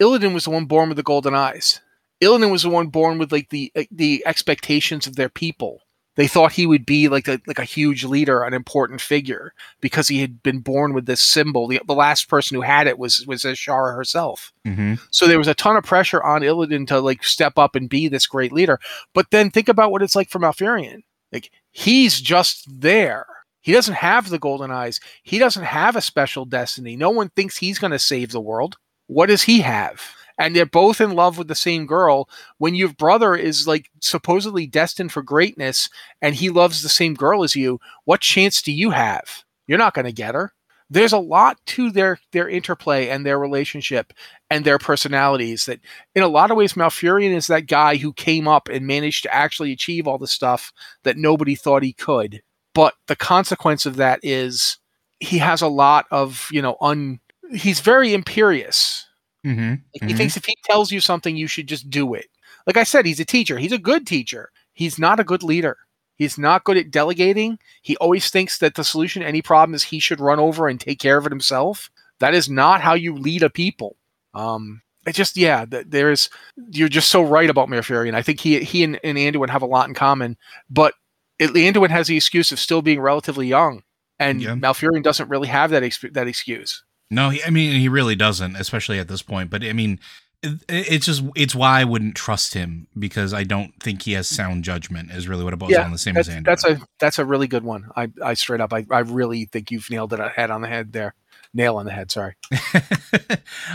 S2: Illidan was the one born with the golden eyes. Illidan was the one born with like the the expectations of their people. They thought he would be like a like a huge leader, an important figure, because he had been born with this symbol. The, the last person who had it was was Azshara herself.
S1: Mm-hmm.
S2: So there was a ton of pressure on Illidan to like step up and be this great leader. But then think about what it's like for Malfurion. Like he's just there. He doesn't have the golden eyes. He doesn't have a special destiny. No one thinks he's going to save the world. What does he have? And they're both in love with the same girl when your brother is like supposedly destined for greatness and he loves the same girl as you what chance do you have? You're not going to get her. There's a lot to their their interplay and their relationship and their personalities that in a lot of ways Malfurion is that guy who came up and managed to actually achieve all the stuff that nobody thought he could. But the consequence of that is he has a lot of you know un he's very imperious
S1: Mm-hmm.
S2: Like
S1: mm-hmm.
S2: He thinks if he tells you something, you should just do it. Like I said, he's a teacher. He's a good teacher. He's not a good leader. He's not good at delegating. He always thinks that the solution to any problem is he should run over and take care of it himself. That is not how you lead a people. Um, it just yeah, there's you're just so right about Malfurion. I think he he and, and Anduin have a lot in common, but it, Anduin has the excuse of still being relatively young, and yeah. Malfurion doesn't really have that ex- that excuse.
S1: No, he, I mean he really doesn't, especially at this point. But I mean, it, it's just it's why I wouldn't trust him because I don't think he has sound judgment. Is really what it boils yeah, down the same
S2: that's,
S1: as Andrew.
S2: That's a that's a really good one. I I straight up I I really think you've nailed it head on the head there. Nail on the head. Sorry.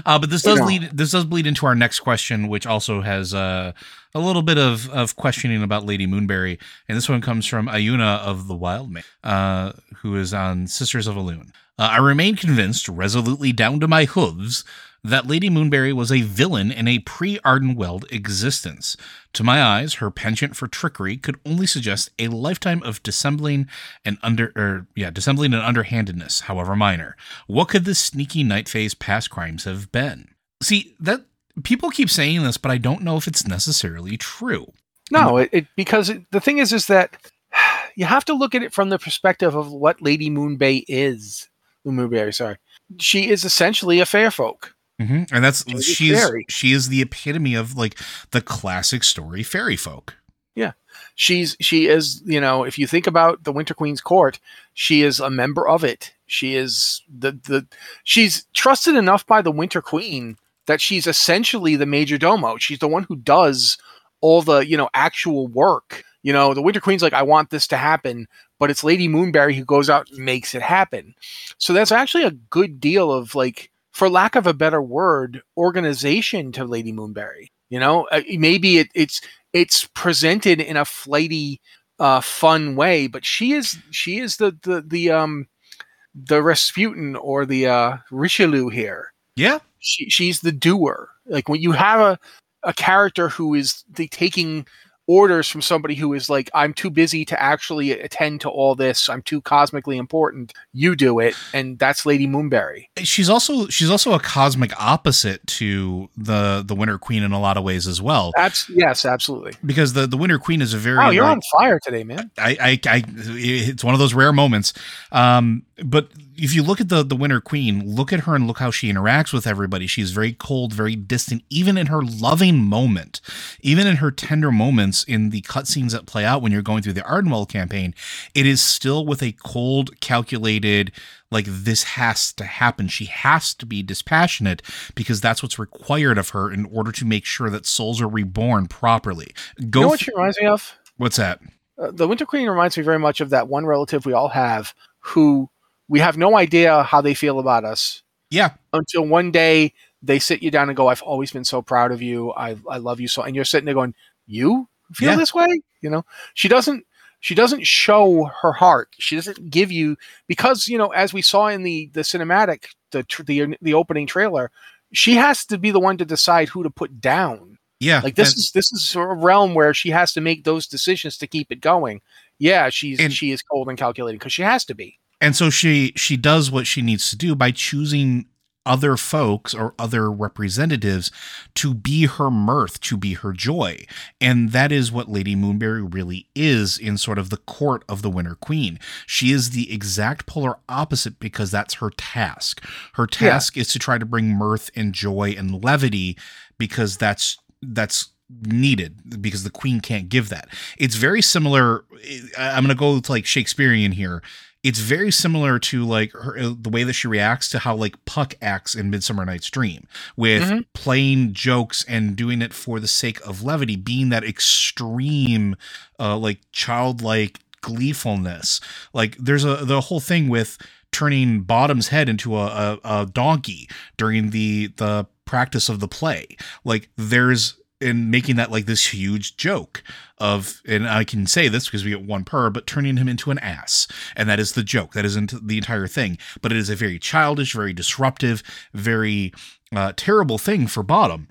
S1: uh, but this does lead this does bleed into our next question, which also has uh, a little bit of of questioning about Lady Moonberry, and this one comes from Ayuna of the Wildmane, uh, who is on Sisters of Elune. Uh, I remain convinced, resolutely down to my hooves, that Lady Moonberry was a villain in a pre Ardenweald existence. To my eyes, her penchant for trickery could only suggest a lifetime of dissembling and under er, yeah, dissembling and underhandedness, however minor. What could this sneaky night fae past crimes have been? See, that people keep saying this, but I don't know if it's necessarily true.
S2: No, it, it because it, the thing is is that you have to look at it from the perspective of what Lady Moonbay is. Moonberry, sorry. She is essentially a fair folk.
S1: Mm-hmm. And that's she's she's she is the epitome of like the classic story fairy folk.
S2: Yeah. She's she is, you know, if you think about the Winter Queen's court, she is a member of it. She is the the she's trusted enough by the Winter Queen that she's essentially the major domo. She's the one who does all the, you know, actual work. You know, the Winter Queen's like, I want this to happen, but it's Lady Moonberry who goes out and makes it happen. So that's actually a good deal of like, for lack of a better word, organization to Lady Moonberry. You know, uh, maybe it, it's it's presented in a flighty, uh, fun way, but she is she is the the the um the Rasputin or the uh, Richelieu here.
S1: Yeah,
S2: she, she's the doer. Like when you have a a character who is the taking orders from somebody who is like, I'm too busy to actually attend to all this. I'm too cosmically important. You do it, and that's Lady Moonberry.
S1: She's also she's also a cosmic opposite to the the Winter Queen in a lot of ways as well.
S2: Abs- yes, absolutely.
S1: Because the the Winter Queen is a very
S2: oh, you're like, on fire today, man.
S1: I, I I it's one of those rare moments. Um, but if you look at the the Winter Queen, look at her and look how she interacts with everybody. She's very cold, very distant, even in her loving moment, even in her tender moments in the cutscenes that play out when you're going through the Ardenweald campaign. It is still with a cold, calculated, like this has to happen. She has to be dispassionate because that's what's required of her in order to make sure that souls are reborn properly.
S2: Go. You know what she reminds me of?
S1: What's that?
S2: Uh, the Winter Queen reminds me very much of that one relative we all have who we have no idea how they feel about us.
S1: Yeah.
S2: Until one day they sit you down and go, I've always been so proud of you. I, I love you so. And you're sitting there going, You feel yeah. this way? You know, she doesn't. She doesn't show her heart. She doesn't give you because you know, as we saw in the the cinematic, the the the opening trailer, she has to be the one to decide who to put down.
S1: Yeah,
S2: Like this is this is a realm where she has to make those decisions to keep it going. Yeah, she's
S1: And-
S2: she is cold and calculating because she has to be.
S1: And so she she does what she needs to do by choosing other folks or other representatives to be her mirth to be her joy. And that is what lady moonberry really is in sort of the court of the winter queen. She is the exact polar opposite because that's her task. Her
S2: Yeah.
S1: task is to try to bring mirth and joy and levity because that's that's needed because the queen can't give that. It's very similar eh, i'm going to go to like shakespearean here it's very similar to like her uh, the way that she reacts to how like puck acts in midsummer night's dream with
S2: Mhm.
S1: playing jokes and doing it for the sake of levity being that extreme uh like childlike gleefulness like there's a the whole thing with turning bottom's head into a, a, a donkey during the the practice of the play like there's in making that like this huge joke of and i can say this because we get one per but turning him into an ass. And that is the joke. That isn't the entire thing. But it is a very childish very disruptive very uh, terrible thing for bottom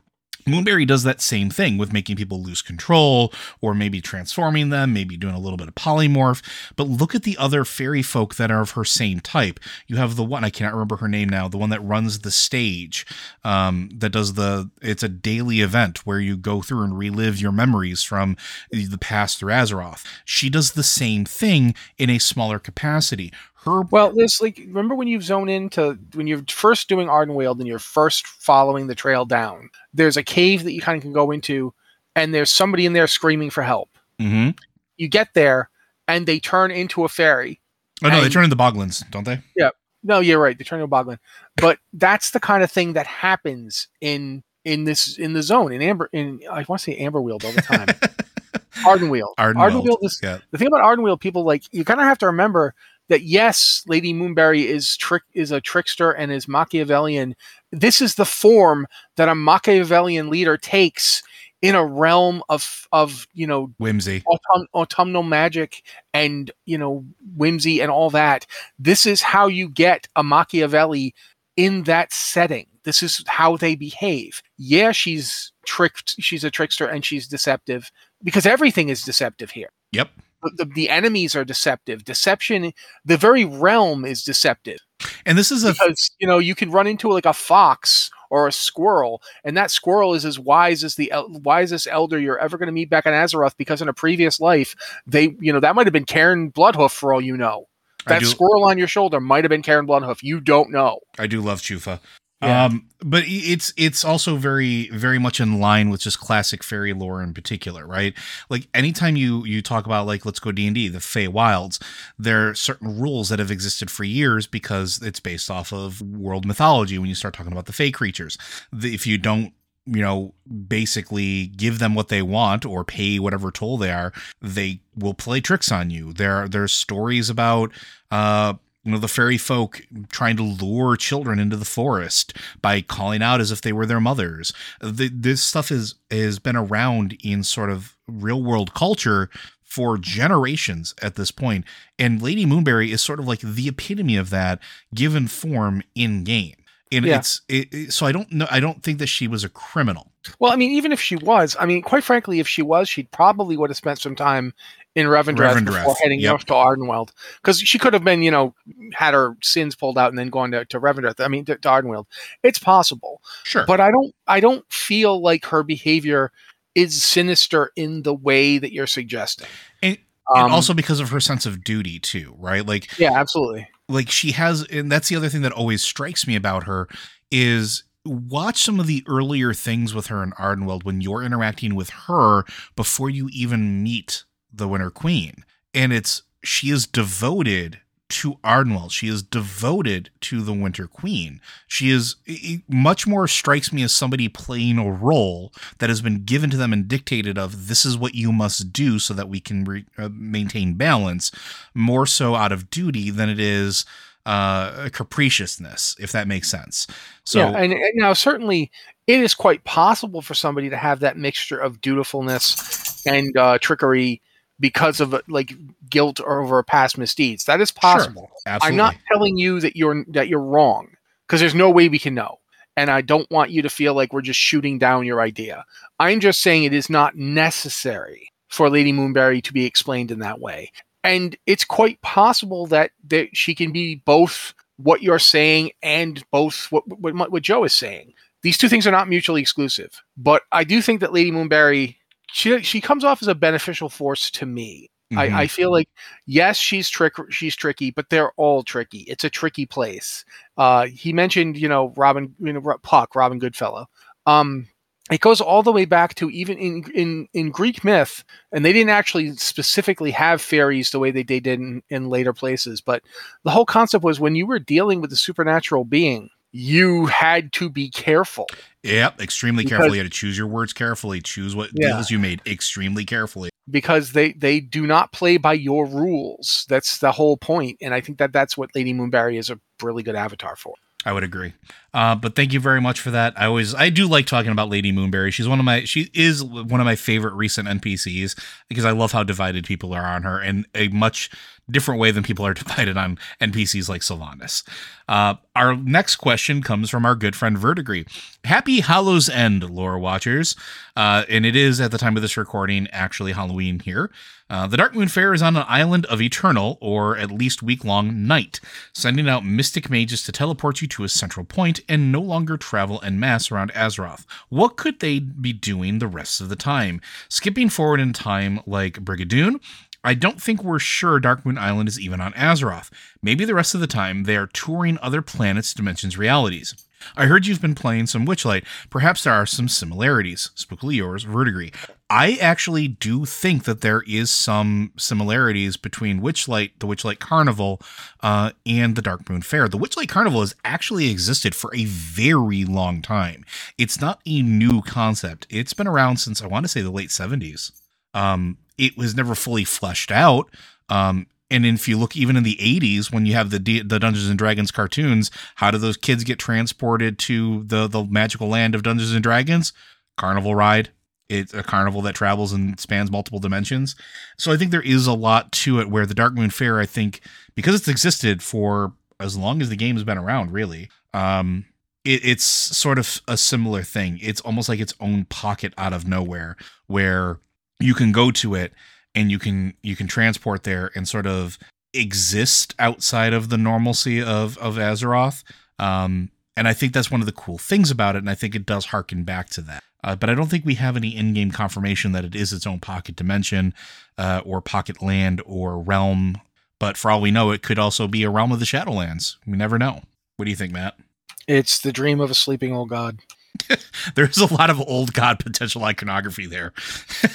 S1: Moonberry does that same thing with making people lose control or maybe transforming them, maybe doing a little bit of polymorph. But look at the other fairy folk that are of her same type. You have the one, I cannot remember her name now, the one that runs the stage, um, that does the, it's a daily event where you go through and relive your memories from the past through Azeroth. She does the same thing in a smaller capacity.
S2: Well, there's like remember when you zone into when you're first doing Ardenweald and you're first following the trail down. There's a cave that you kind of can go into, and there's somebody in there screaming for help.
S1: Mhm.
S2: You get there, and they turn into a fairy.
S1: Oh no, they turn into Boglins, don't they? Yeah.
S2: No, you're right. They turn into a boglin. But that's the kind of thing that happens in in this in the zone in Amber. In I want to say Amberweald all the time. Ardenweald.
S1: Ardenweald.
S2: Ardenweald is
S1: Yeah.
S2: the thing about Ardenweald. People like you kind of have to remember that yes, Lady Moonberry is trick is a trickster and is Machiavellian. This is the form that a Machiavellian leader takes in a realm of of you know
S1: Whimsy.
S2: autumn, autumnal magic and you know whimsy and all that. This is how you get a Machiavelli in that setting. This is how they behave. Yeah, she's tricked. She's a trickster and she's deceptive because everything is deceptive here.
S1: Yep.
S2: The, the, enemies are deceptive. Deception, the very realm is deceptive
S1: And this is a
S2: because you know you can run into like a fox or a squirrel, and that squirrel is as wise as the el- wisest elder you're ever going to meet back on Azeroth. Because in a previous life, they you know that might have been Cairne Bloodhoof for all you know. That squirrel on your shoulder might have been Cairne Bloodhoof. You don't know.
S1: I do love Chufa.
S2: Yeah.
S1: Um, but it's it's also very very much in line with just classic fairy lore in particular, right? Like anytime you you talk about like let's go D and D, the Fey Wilds, there are certain rules that have existed for years because it's based off of world mythology. When you start talking about the Fey creatures, the, if you don't you know basically give them what they want or pay whatever toll they are they will play tricks on you there there's stories about uh you know the fairy folk trying to lure children into the forest by calling out as if they were their mothers. The, this stuff is has been around in sort of real world culture for generations at this point and lady moonberry is sort of like the epitome of that given form in game. And
S2: Yeah.
S1: it's it, so i don't know i don't think that she was a criminal.
S2: Well, I mean, even if she was, I mean, quite frankly, if she was, she probably would have spent some time in Revendreth,
S1: Revendreth,
S2: before heading
S1: yep.
S2: north to Ardenweald, because she could have been, you know, had her sins pulled out and then gone to, to Revendreth. I mean, to, to Ardenweald. It's possible.
S1: sure
S2: but I don't I don't feel like her behavior is sinister in the way that you're suggesting.
S1: And-
S2: Um,
S1: and also because of her sense of duty too right like
S2: yeah, absolutely.
S1: like she has and that's the other thing that always strikes me about her is watch some of the earlier things with her in Ardenweald when you're interacting with her before you even meet the Winter Queen. And it's she is devoted to Ardenweald she is devoted to the Winter Queen. She is much more strikes me as somebody playing a role that has been given to them and dictated of this is what you must do so that we can re- uh, maintain balance more so out of duty than it is uh capriciousness if that makes sense. So
S2: yeah, and, and now certainly it is quite possible for somebody to have that mixture of dutifulness and uh, trickery because of like guilt or over past misdeeds. That is possible.
S1: absolutely
S2: I'm not telling you that you're that you're wrong because there's no way we can know. and I don't want you to feel like we're just shooting down your idea. I'm just saying it is not necessary for Lady Moonberry to be explained in that way. And it's quite possible that, that she can be both what you're saying and both what, what, what Joe is saying. These two things are not mutually exclusive. But I do think that Lady Moonberry, she, she comes off as a beneficial force to me. Mm-hmm. I, I, feel like yes, she's trick she's tricky, but they're all tricky. It's a tricky place. Uh, he mentioned, you know, Robin, you know, Puck, Robin Goodfellow. Um, it goes all the way back to even in, in, in Greek myth, and they didn't actually specifically have fairies the way they they did in, in later places. But the whole concept was when you were dealing with a supernatural being, you had to be careful.
S1: Yep, extremely because, careful. You had to choose your words carefully, choose what yeah. deals you made extremely carefully.
S2: Because they they do not play by your rules. That's the whole point, and I think that that's what Lady Moonberry is a really good avatar for.
S1: I would agree. Uh, but thank you very much for that. I always I do like talking about Lady Moonberry. She's one of my she is one of my favorite recent NPCs because I love how divided people are on her and a much different way than people are divided on NPCs like Sylvanas. Uh, our next question comes from our good friend Verdigree. Happy Hallows End, lore watchers. Uh, and it is at the time of this recording actually Halloween here. Uh, the Darkmoon Faire is on an island of eternal, or at least week long, night, sending out mystic mages to teleport you to a central point and no longer travel en masse around Azeroth. What could they be doing the rest of the time? Skipping forward in time like Brigadoon? I don't think we're sure Darkmoon Island is even on Azeroth. Maybe the rest of the time they are touring other planets, dimensions, realities. I heard you've been playing some Witchlight. Perhaps there are some similarities. Spookily yours, Verdigree. I actually do think that there is some similarities between Witchlight, the Witchlight Carnival, uh, and the Darkmoon Faire. The Witchlight Carnival has actually existed for a very long time. It's not a new concept. It's been around since I want to say the late 70s. Um, it was never fully fleshed out. Um, and if you look even in the 80s when you have the D- the Dungeons and Dragons cartoons, how do those kids get transported to the the magical land of Dungeons and Dragons? Carnival ride. It's a carnival that travels and spans multiple dimensions. So I think there is a lot to it where the Darkmoon Faire, I think, because it's existed for as long as the game has been around, really, um, it, it's sort of a similar thing. It's almost like its own pocket out of nowhere where you can go to it and you can you can transport there and sort of exist outside of the normalcy of of Azeroth. Um, and I think that's one of the cool things about it, and I think it does harken back to that. Uh, but I don't think we have any in-game confirmation that it is its own pocket dimension, uh, or pocket land, or realm. But for all we know, it could also be a realm of the Shadowlands. We never know. What do you think, Matt?
S2: It's the dream of a sleeping old god.
S1: There's a lot of old god potential iconography there.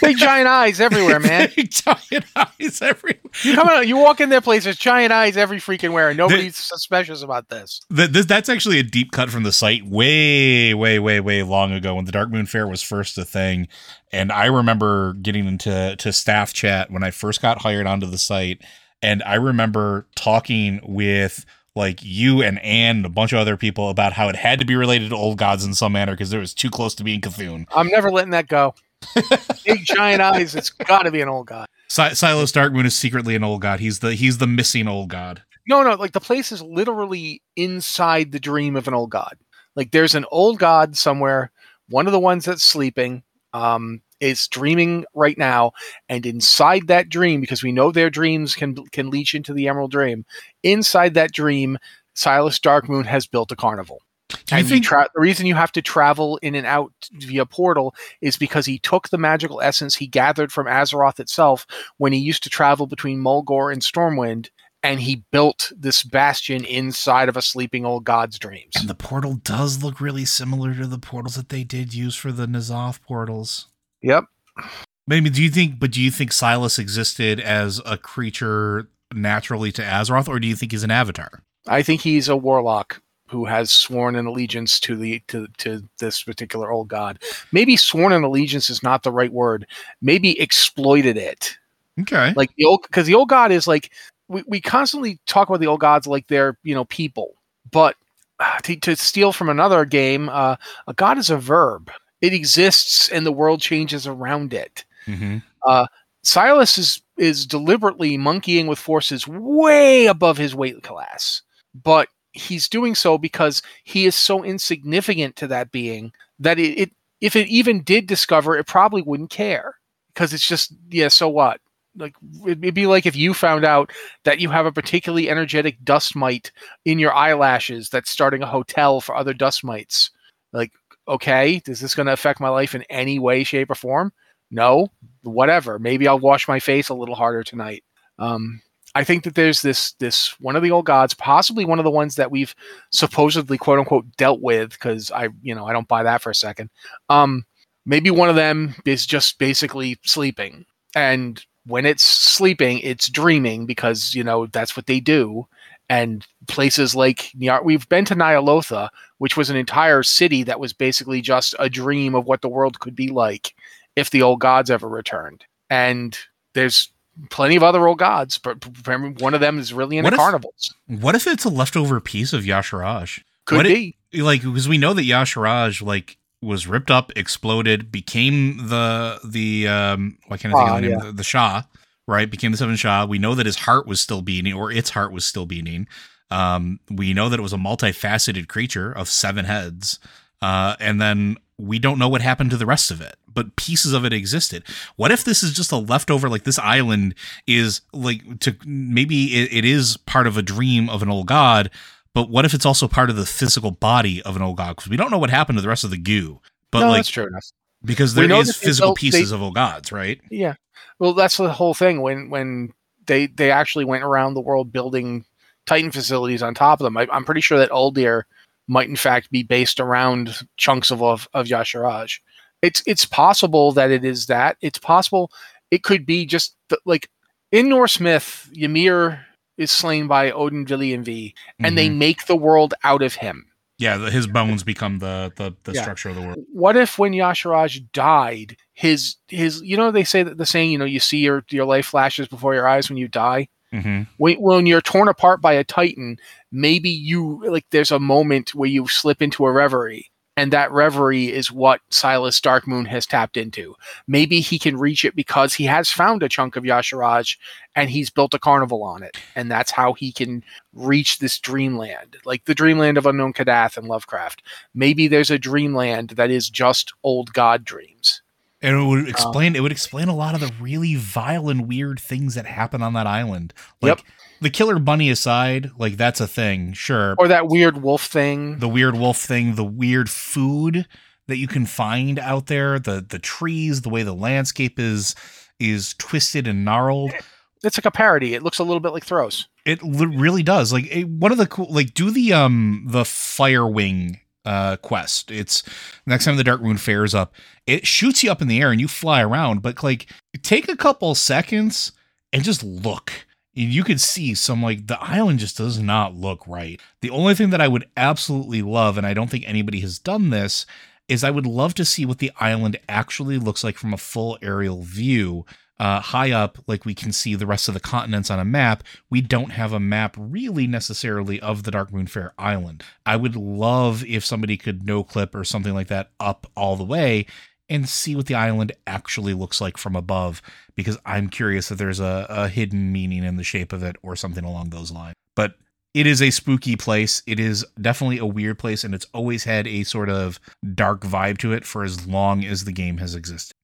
S2: Big giant eyes everywhere, man.
S1: Big giant eyes everywhere.
S2: You come out, you walk in their place, there's giant eyes every freaking where. And nobody's the, suspicious about this.
S1: The, this. That's actually a deep cut from the site way, way, way, way long ago when the Darkmoon Faire was first a thing. And I remember getting into to staff chat when I first got hired onto the site. And I remember talking with like you and Anne and a bunch of other people about how it had to be related to old gods in some manner because it was too close to being Cthulhu.
S2: I'm never letting that go. Big giant eyes. It's got to be an old god.
S1: Si- Silas Darkmoon is secretly an old god. He's the he's the missing old god.
S2: No, no, like the place is literally inside the dream of an old god. Like there's an old god somewhere, one of the ones that's sleeping. Um, is dreaming right now and inside that dream because we know their dreams can can leach into the emerald dream inside that dream silas darkmoon has built a carnival think- tra- the reason you have to travel in and out via portal is because he took the magical essence he gathered from Azeroth itself when he used to travel between Mulgore and Stormwind, and he built this bastion inside of a sleeping old god's dreams.
S1: And the portal does look really similar to the portals that they did use for the N'Zoth portals.
S2: Yep.
S1: Maybe do you think but do you think Silas existed as a creature naturally to Azeroth or do you think he's an avatar?
S2: I think he's a warlock who has sworn an allegiance to the to to this particular old god. Maybe sworn an allegiance is not the right word. Maybe exploited it.
S1: Okay.
S2: Like the old because the old god is like we, we constantly talk about the old gods like they're, you know, people. But to, to steal from another game, uh, a god is a verb it exists and the world changes around it. Mm-hmm. Uh, Silas is is deliberately monkeying with forces way above his weight class, but he's doing so because he is so insignificant to that being that it, it if it even did discover, it probably wouldn't care because it's just yeah. So what? Like it'd be like if you found out that you have a particularly energetic dust mite in your eyelashes that's starting a hotel for other dust mites. Like, okay, is this going to affect my life in any way, shape, or form? No, whatever. Maybe I'll wash my face a little harder tonight. Um, I think that there's this this one of the old gods, possibly one of the ones that we've supposedly quote unquote dealt with, because I you know I don't buy that for a second. Um, maybe one of them is just basically sleeping, and when it's sleeping, it's dreaming because you know that's what they do. And places like we've been to Ny'alotha, which was an entire city that was basically just a dream of what the world could be like if the old gods ever returned. And there's plenty of other old gods, but one of them is really into what if, carnivals.
S1: What if it's a leftover piece of Y'Shaarj?
S2: Could
S1: what
S2: be.
S1: It, like because we know that Y'Shaarj like was ripped up, exploded, became the the um why can't I think uh, of the name? Yeah. The, the Sha, right? Became the Seven Sha. We know that his heart was still beating, or its heart was still beating. Um, we know that it was a multifaceted creature of seven heads. Uh, and then we don't know what happened to the rest of it, but pieces of it existed. What if this is just a leftover? Like this island is like to maybe it, it is part of a dream of an old god, but what if it's also part of the physical body of an old god? Because we don't know what happened to the rest of the goo. But
S2: no,
S1: like,
S2: that's true enough.
S1: Because there is physical pieces they, of old gods, right?
S2: Yeah. Well, that's the whole thing. When when they they actually went around the world building Titan facilities on top of them, I, am pretty sure that Uldir might in fact be based around chunks of of, of Y'Shaarj. It's it's possible that it is that. It's possible it could be just the, like in Norse myth, Ymir is slain by Odin Vili and Vé, and mm-hmm. they make the world out of him.
S1: Yeah, his bones become the the, the yeah. structure of the world.
S2: What if when Y'Shaarj died, his his you know they say that the saying you know you see your your life flashes before your eyes when you die.
S1: Mm-hmm.
S2: When, when you're torn apart by a titan, maybe you like there's a moment where you slip into a reverie and that reverie is what Silas Darkmoon has tapped into. Maybe he can reach it because he has found a chunk of Y'Shaarj and he's built a carnival on it, and that's how he can reach this dreamland, like the dreamland of unknown Kadath and Lovecraft. Maybe there's a dreamland that is just old god dreams.
S1: And it would explain um, it would explain a lot of the really vile and weird things that happen on that island. Like yep. the killer bunny aside, like that's a thing, sure.
S2: Or that weird wolf thing.
S1: The weird wolf thing, the weird food that you can find out there, the the trees, the way the landscape is is twisted and gnarled.
S2: It's like a parody. It looks a little bit like Throws.
S1: It really does. Like one of the cool like do the um the fire wing uh, quest. It's next time the Darkmoon Faire's up, it shoots you up in the air and you fly around, but like take a couple seconds and just look. And you could see some like the island just does not look right. The only thing that I would absolutely love, and I don't think anybody has done this, is I would love to see what the island actually looks like from a full aerial view uh, high up, like we can see the rest of the continents on a map, we don't have a map really necessarily of the Darkmoon Faire Island. I would love if somebody could no clip or something like that up all the way and see what the island actually looks like from above, because I'm curious if there's a, a hidden meaning in the shape of it or something along those lines. But it is a spooky place. It is definitely a weird place, and it's always had a sort of dark vibe to it for as long as the game has existed.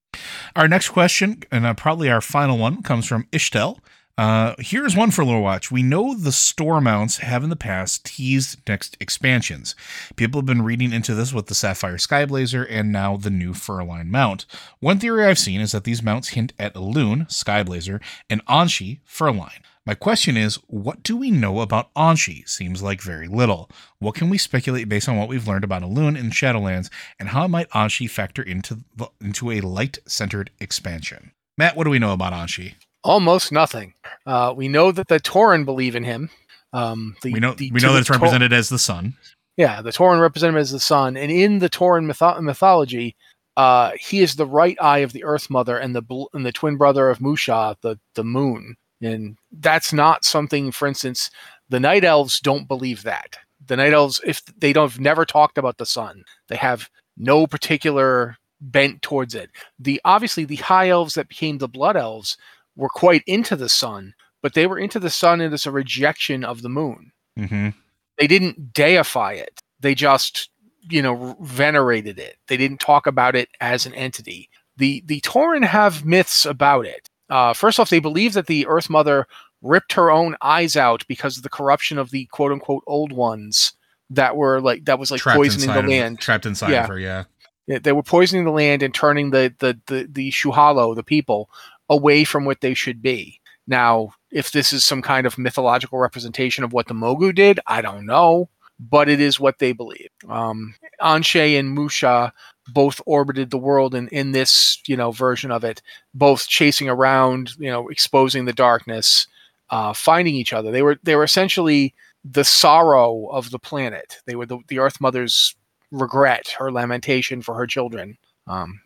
S1: Our next question, and uh, probably our final one, comes from Ishtel. Uh, here's one for Lore Watch. We know the store mounts have in the past teased next expansions. People have been reading into this with the Sapphire Skyblazer and now the new Furline mount. One theory I've seen is that these mounts hint at Loon, Skyblazer, and An'she, Furline. My question is, what do we know about An'she? Seems like very little. What can we speculate based on what we've learned about Elune and Shadowlands, and how might An'she factor into the, into a light-centered expansion? Matt, what do we know about An'she?
S2: Almost nothing. Uh, we know that the Tauren believe in him. Um, the,
S1: we know the, we know that it's represented Tor- as the sun.
S2: Yeah, the Tauren represented as the sun, and in the Tauren mytho- mythology, uh, he is the right eye of the Earth Mother and the bl- and the twin brother of Mu'sha, the the Moon. And that's not something, for instance, the Night Elves don't believe that. The Night Elves, if they don't have never talked about the sun, they have no particular bent towards it. The obviously the High Elves that became the Blood Elves were quite into the sun, but they were into the sun and as a rejection of the moon.
S1: Mm-hmm.
S2: They didn't deify it. They just, you know, venerated it. They didn't talk about it as an entity. The the Tauren have myths about it. Uh, first off, they believe that the Earth Mother ripped her own eyes out because of the corruption of the quote unquote old ones that were like that was like
S1: Trapped
S2: poisoning the
S1: of-
S2: land.
S1: trapped inside
S2: Yeah.
S1: of her. Yeah.
S2: Yeah, They were poisoning the land and turning the the the the shu'halo, the people, away from what they should be. Now, if this is some kind of mythological representation of what the Mogu did, I don't know, but it is what they believe. Um, An'she and Mu'sha both orbited the world in, in this, you know, version of it, both chasing around, you know, exposing the darkness, uh, finding each other. They were they were essentially the sorrow of the planet. They were the, the Earth Mother's regret, her lamentation for her children. Um,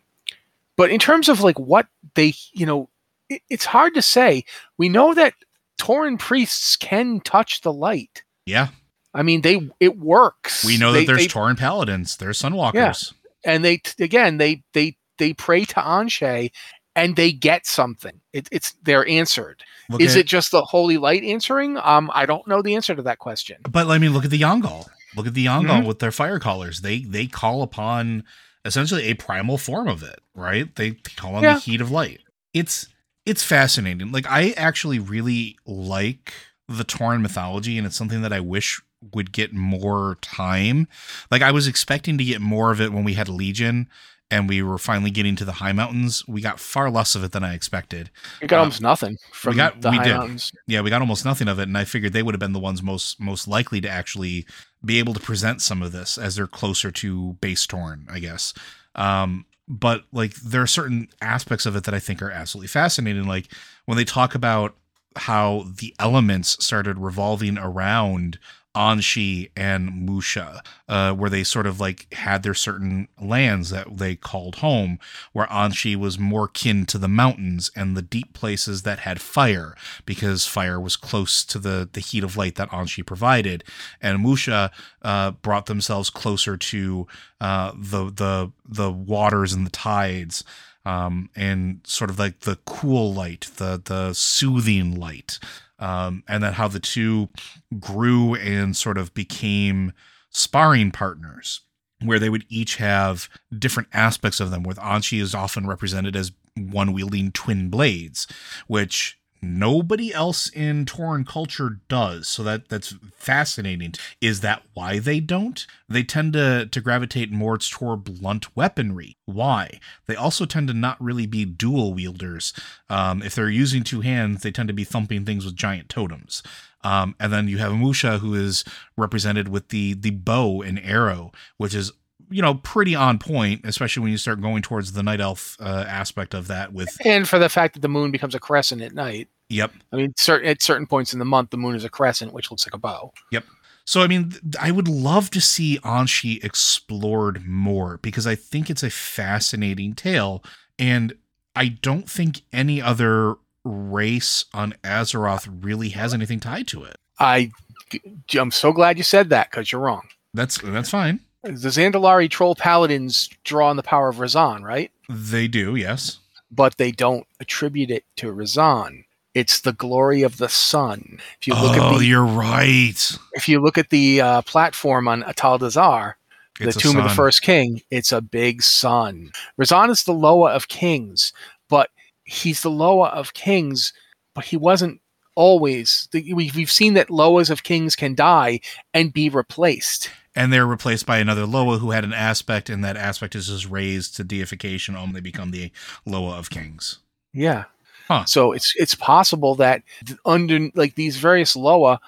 S2: but in terms of like what they, you know, it, it's hard to say. We know that Tauren priests can touch the light.
S1: Yeah.
S2: I mean, they it works.
S1: We know
S2: They-
S1: that there's
S2: they-
S1: Tauren paladins. There's Sunwalkers.
S2: and they again they they they pray to An'she and they get something. It, it's they're answered.
S1: Look
S2: Is
S1: at-
S2: it just the holy light answering? Um, I don't know the answer to that question.
S1: But I mean, look at the Yaungol. Look at the Yaungol
S2: Mhm.
S1: with their fire callers. They they call upon essentially a primal form of it, right? They call on
S2: Yeah.
S1: the heat of light. It's it's fascinating. Like I actually really like the Tauren mythology, and it's something that I wish would get more time. Like I was expecting to get more of it when we had Legion and we were finally getting to the high mountains. We got far less of it than I expected.
S2: We got
S1: Uh,
S2: almost nothing from
S1: got-
S2: the
S1: we
S2: high
S1: did.
S2: mountains.
S1: Yeah, we got almost nothing of it, and I figured they would have been the ones most most likely to actually be able to present some of this as they're closer to base Tauren, I guess. Um, but like there are certain aspects of it that I think are absolutely fascinating. Like when they talk about how the elements started revolving around An'she and Mu'sha, uh, where they sort of like had their certain lands that they called home, where An'she was more kin to the mountains and the deep places that had fire, because fire was close to the, the heat of light that An'she provided. And Mu'sha uh, brought themselves closer to uh, the the the waters and the tides. Um, and sort of like the cool light, the the soothing light, um, and then how the two grew and sort of became sparring partners where they would each have different aspects of them with An'she is often represented as one wielding twin blades which nobody else in Tauren culture does. So that that's fascinating is that why they don't? They tend to to gravitate more toward blunt weaponry. Why? They also tend to not really be dual wielders. Um, if they're using two hands they tend to be thumping things with giant totems. Um, and then you have Mu'sha, who is represented with the the bow and arrow, which is you know pretty on point, especially when you start going towards the night elf uh, aspect of that. With
S2: And for the fact that the moon becomes a crescent at night.
S1: yep.
S2: I mean, certain at certain points in the month, the moon is a crescent, which looks like a bow. Yep.
S1: So I mean, I would love to see An'she explored more because I think it's a fascinating tale, and I don't think any other race on Azeroth really has anything tied to it.
S2: I, I'm so glad you said that because you're wrong.
S1: That's that's fine.
S2: The Zandalari troll paladins draw on the power of Rezan, right?
S1: They do, yes.
S2: But they don't attribute it to Rezan. It's the glory of the sun. If you look
S1: oh,
S2: at the
S1: you're right.
S2: if you look at the uh, platform on Atal'Dazar, the tomb of the first king, it's a big sun. Rezan is the Loa of kings, but he's the Loa of kings, but he wasn't always. We've seen that Loas of kings can die and be replaced.
S1: And they're replaced by another Loa who had an aspect, and that aspect is just raised to deification. Um, they become the Loa of Kings.
S2: Yeah.
S1: Huh.
S2: So it's it's possible that under like these various Loa,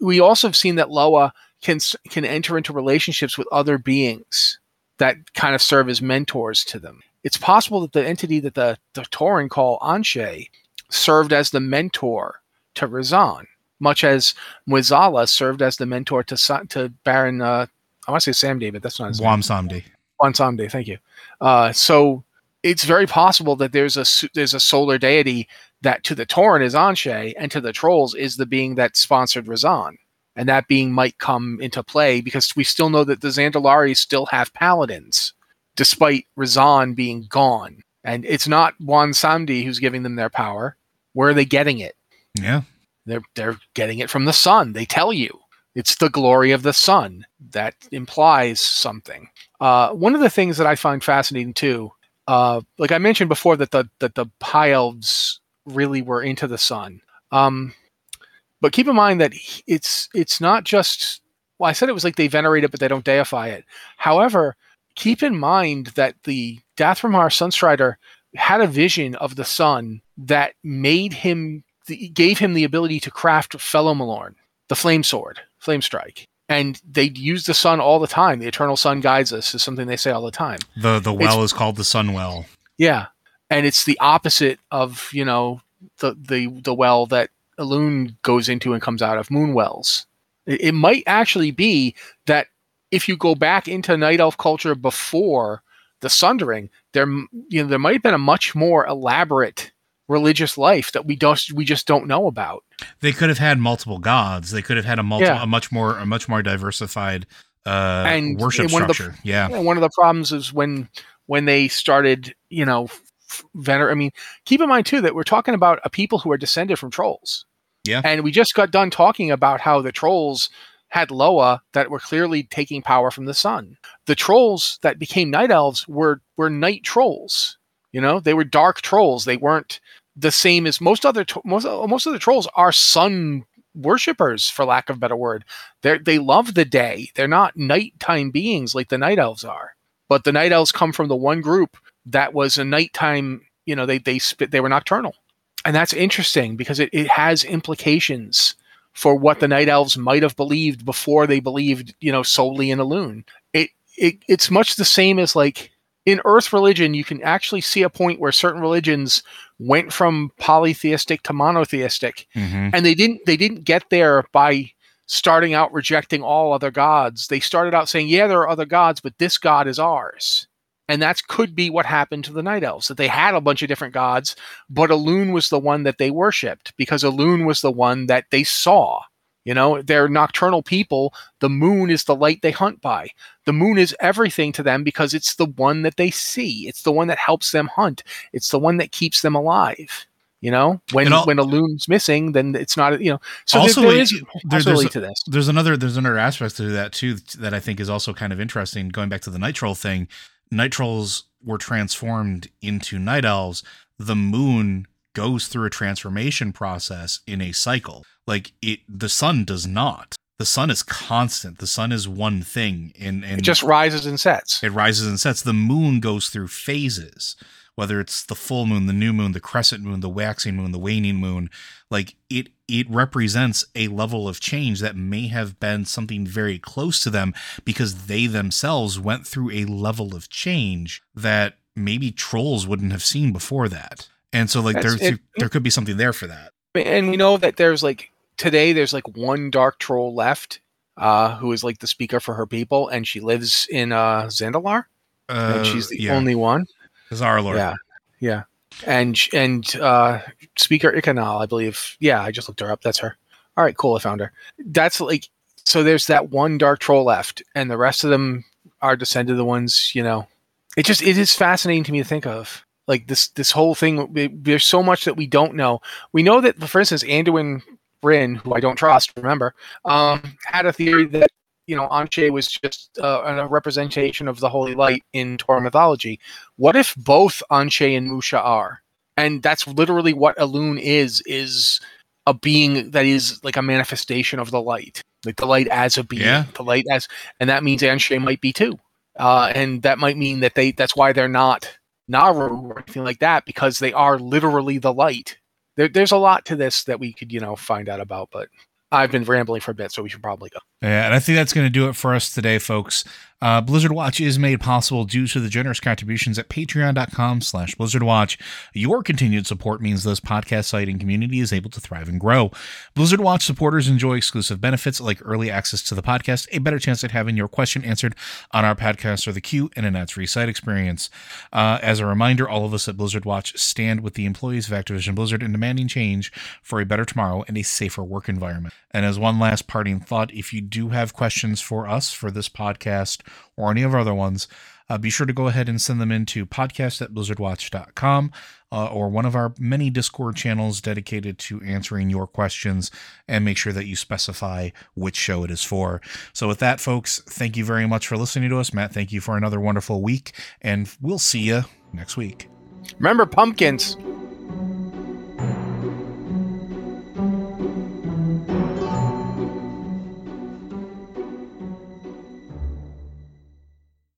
S2: we also have seen that Loa can can enter into relationships with other beings that kind of serve as mentors to them. It's possible that the entity that the the Tauren call An'she served as the mentor to Rezan, much as Mueh'zala served as the mentor to to Baron. Uh, I want to say Sam David. That's not his name.
S1: Wam Samdi.
S2: Bwonsamdi, thank you. Uh, so it's very possible that there's a there's a solar deity that to the Tauren is An'she, and to the trolls is the being that sponsored Rezan, and that being might come into play because we still know that the Zandalari still have paladins, despite Rezan being gone, and it's not Bwonsamdi who's giving them their power. Where are they getting it?
S1: Yeah.
S2: They're they're getting it from the sun. They tell you It's the glory of the sun that implies something. Uh, one of the things that I find fascinating too, uh, like I mentioned before, that the that the high elves really were into the sun. Um, but keep in mind that it's it's not just. Well, I said it was like they venerate it, but they don't deify it. However, keep in mind that the Dath'Remar Sunstrider had a vision of the sun that made him gave him the ability to craft Felo'melorn, the flame sword, flame strike. And they use the sun all the time. The eternal sun guides us is something they say all the time.
S1: The the well it's, is called the sun well.
S2: Yeah. And it's the opposite of, you know, the the the well that Elune goes into and comes out of moon wells. It, it might actually be that if you go back into night elf culture before the sundering, there you know there might have been a much more elaborate religious life that we don't we just don't know about.
S1: They could have had multiple gods. They could have had a multi, yeah. a much more a much more diversified uh and worship structure.
S2: The,
S1: yeah.
S2: One of the problems is when when they started, you know, vener I mean, keep in mind too that we're talking about a people who are descended from trolls.
S1: Yeah.
S2: And we just got done talking about how the trolls had Loa that were clearly taking power from the sun. The trolls that became night elves were were night trolls. You know, they were dark trolls. They weren't the same as most other most uh, most of the trolls are sun worshippers, for lack of a better word. They they love the day. They're not nighttime beings like the night elves are. But the night elves come from the one group that was a nighttime. You know, they they spit. They were nocturnal, and that's interesting because it, it has implications for what the night elves might have believed before they believed, you know, solely in Elune. It, it it's much the same as like in Earth religion, you can actually see a point where certain religions went from polytheistic to monotheistic, mm-hmm. and they didn't they didn't get there by starting out rejecting all other gods. They started out saying, "Yeah, there are other gods, but this god is ours." And that could be what happened to the Night Elves, that they had a bunch of different gods, but Elune was the one that they worshipped because Elune was the one that they saw. You know, they're nocturnal people. The moon is the light they hunt by. The moon is everything to them because it's the one that they see. It's the one that helps them hunt. It's the one that keeps them alive. You know, when all, when Elune's missing, then it's not. You know, so also there, there is there, there's, to this.
S1: There's another there's another aspect to that too that I think is also kind of interesting. Going back to the night troll thing, night trolls were transformed into night elves, the moon goes through a transformation process in a cycle. Like it the sun does not. The sun is constant. The sun is one thing and, and
S2: it just rises and sets.
S1: It rises and sets. The moon goes through phases whether it's the full moon, the new moon, the crescent moon, the waxing moon, the waning moon, like it it represents a level of change that may have been something very close to them because they themselves went through a level of change that maybe trolls wouldn't have seen before that. And so like there there could be something there for that.
S2: And we know that there's like today there's like one dark troll left uh who is like the speaker for her people and she lives in uh Zandalar. Uh, and she's the yeah. only one.
S1: Zarlor.
S2: Yeah, yeah, and and uh, Speaker Ikanal, I believe. Yeah, I just looked her up. That's her. All right, cool. I found her. That's like so. There's that one dark troll left, and the rest of them are descended the ones. You know, it just it is fascinating to me to think of. Like this this whole thing. It, there's so much that we don't know. We know that, for instance, Anduin Wrynn, who I don't trust, remember, um, had a theory that you know, An'she was just uh, a representation of the holy light in Tauren mythology. What if both An'she and Mu'sha are? And that's literally what Elune is, is a being that is like a manifestation of the light. Like the light as a being. Yeah. The light as and that means An'she might be too. Uh, and that might mean that they that's why they're not Naaru or anything like that, because they are literally the light. There, there's a lot to this that we could, you know, find out about, but I've been rambling for a bit, so we should probably go.
S1: And I think that's going to do it for us today, folks. Uh, Blizzard Watch is made possible due to the generous contributions at patreon.com slash blizzardwatch. Your continued support means this podcast site and community is able to thrive and grow. Blizzard Watch supporters enjoy exclusive benefits like early access to the podcast, a better chance at having your question answered on our podcast or the queue, and an ad-free site experience. Uh, as a reminder, all of us at Blizzard Watch stand with the employees of Activision Blizzard in demanding change for a better tomorrow and a safer work environment. And as one last parting thought, if you do have questions for us for this podcast or any of our other ones, uh, be sure to go ahead and send them into podcast at blizzardwatch.com uh, or one of our many Discord channels dedicated to answering your questions and make sure that you specify which show it is for. So, with that, folks, thank you very much for listening to us. Matt, thank you for another wonderful week, and we'll see you next week.
S2: Remember pumpkins.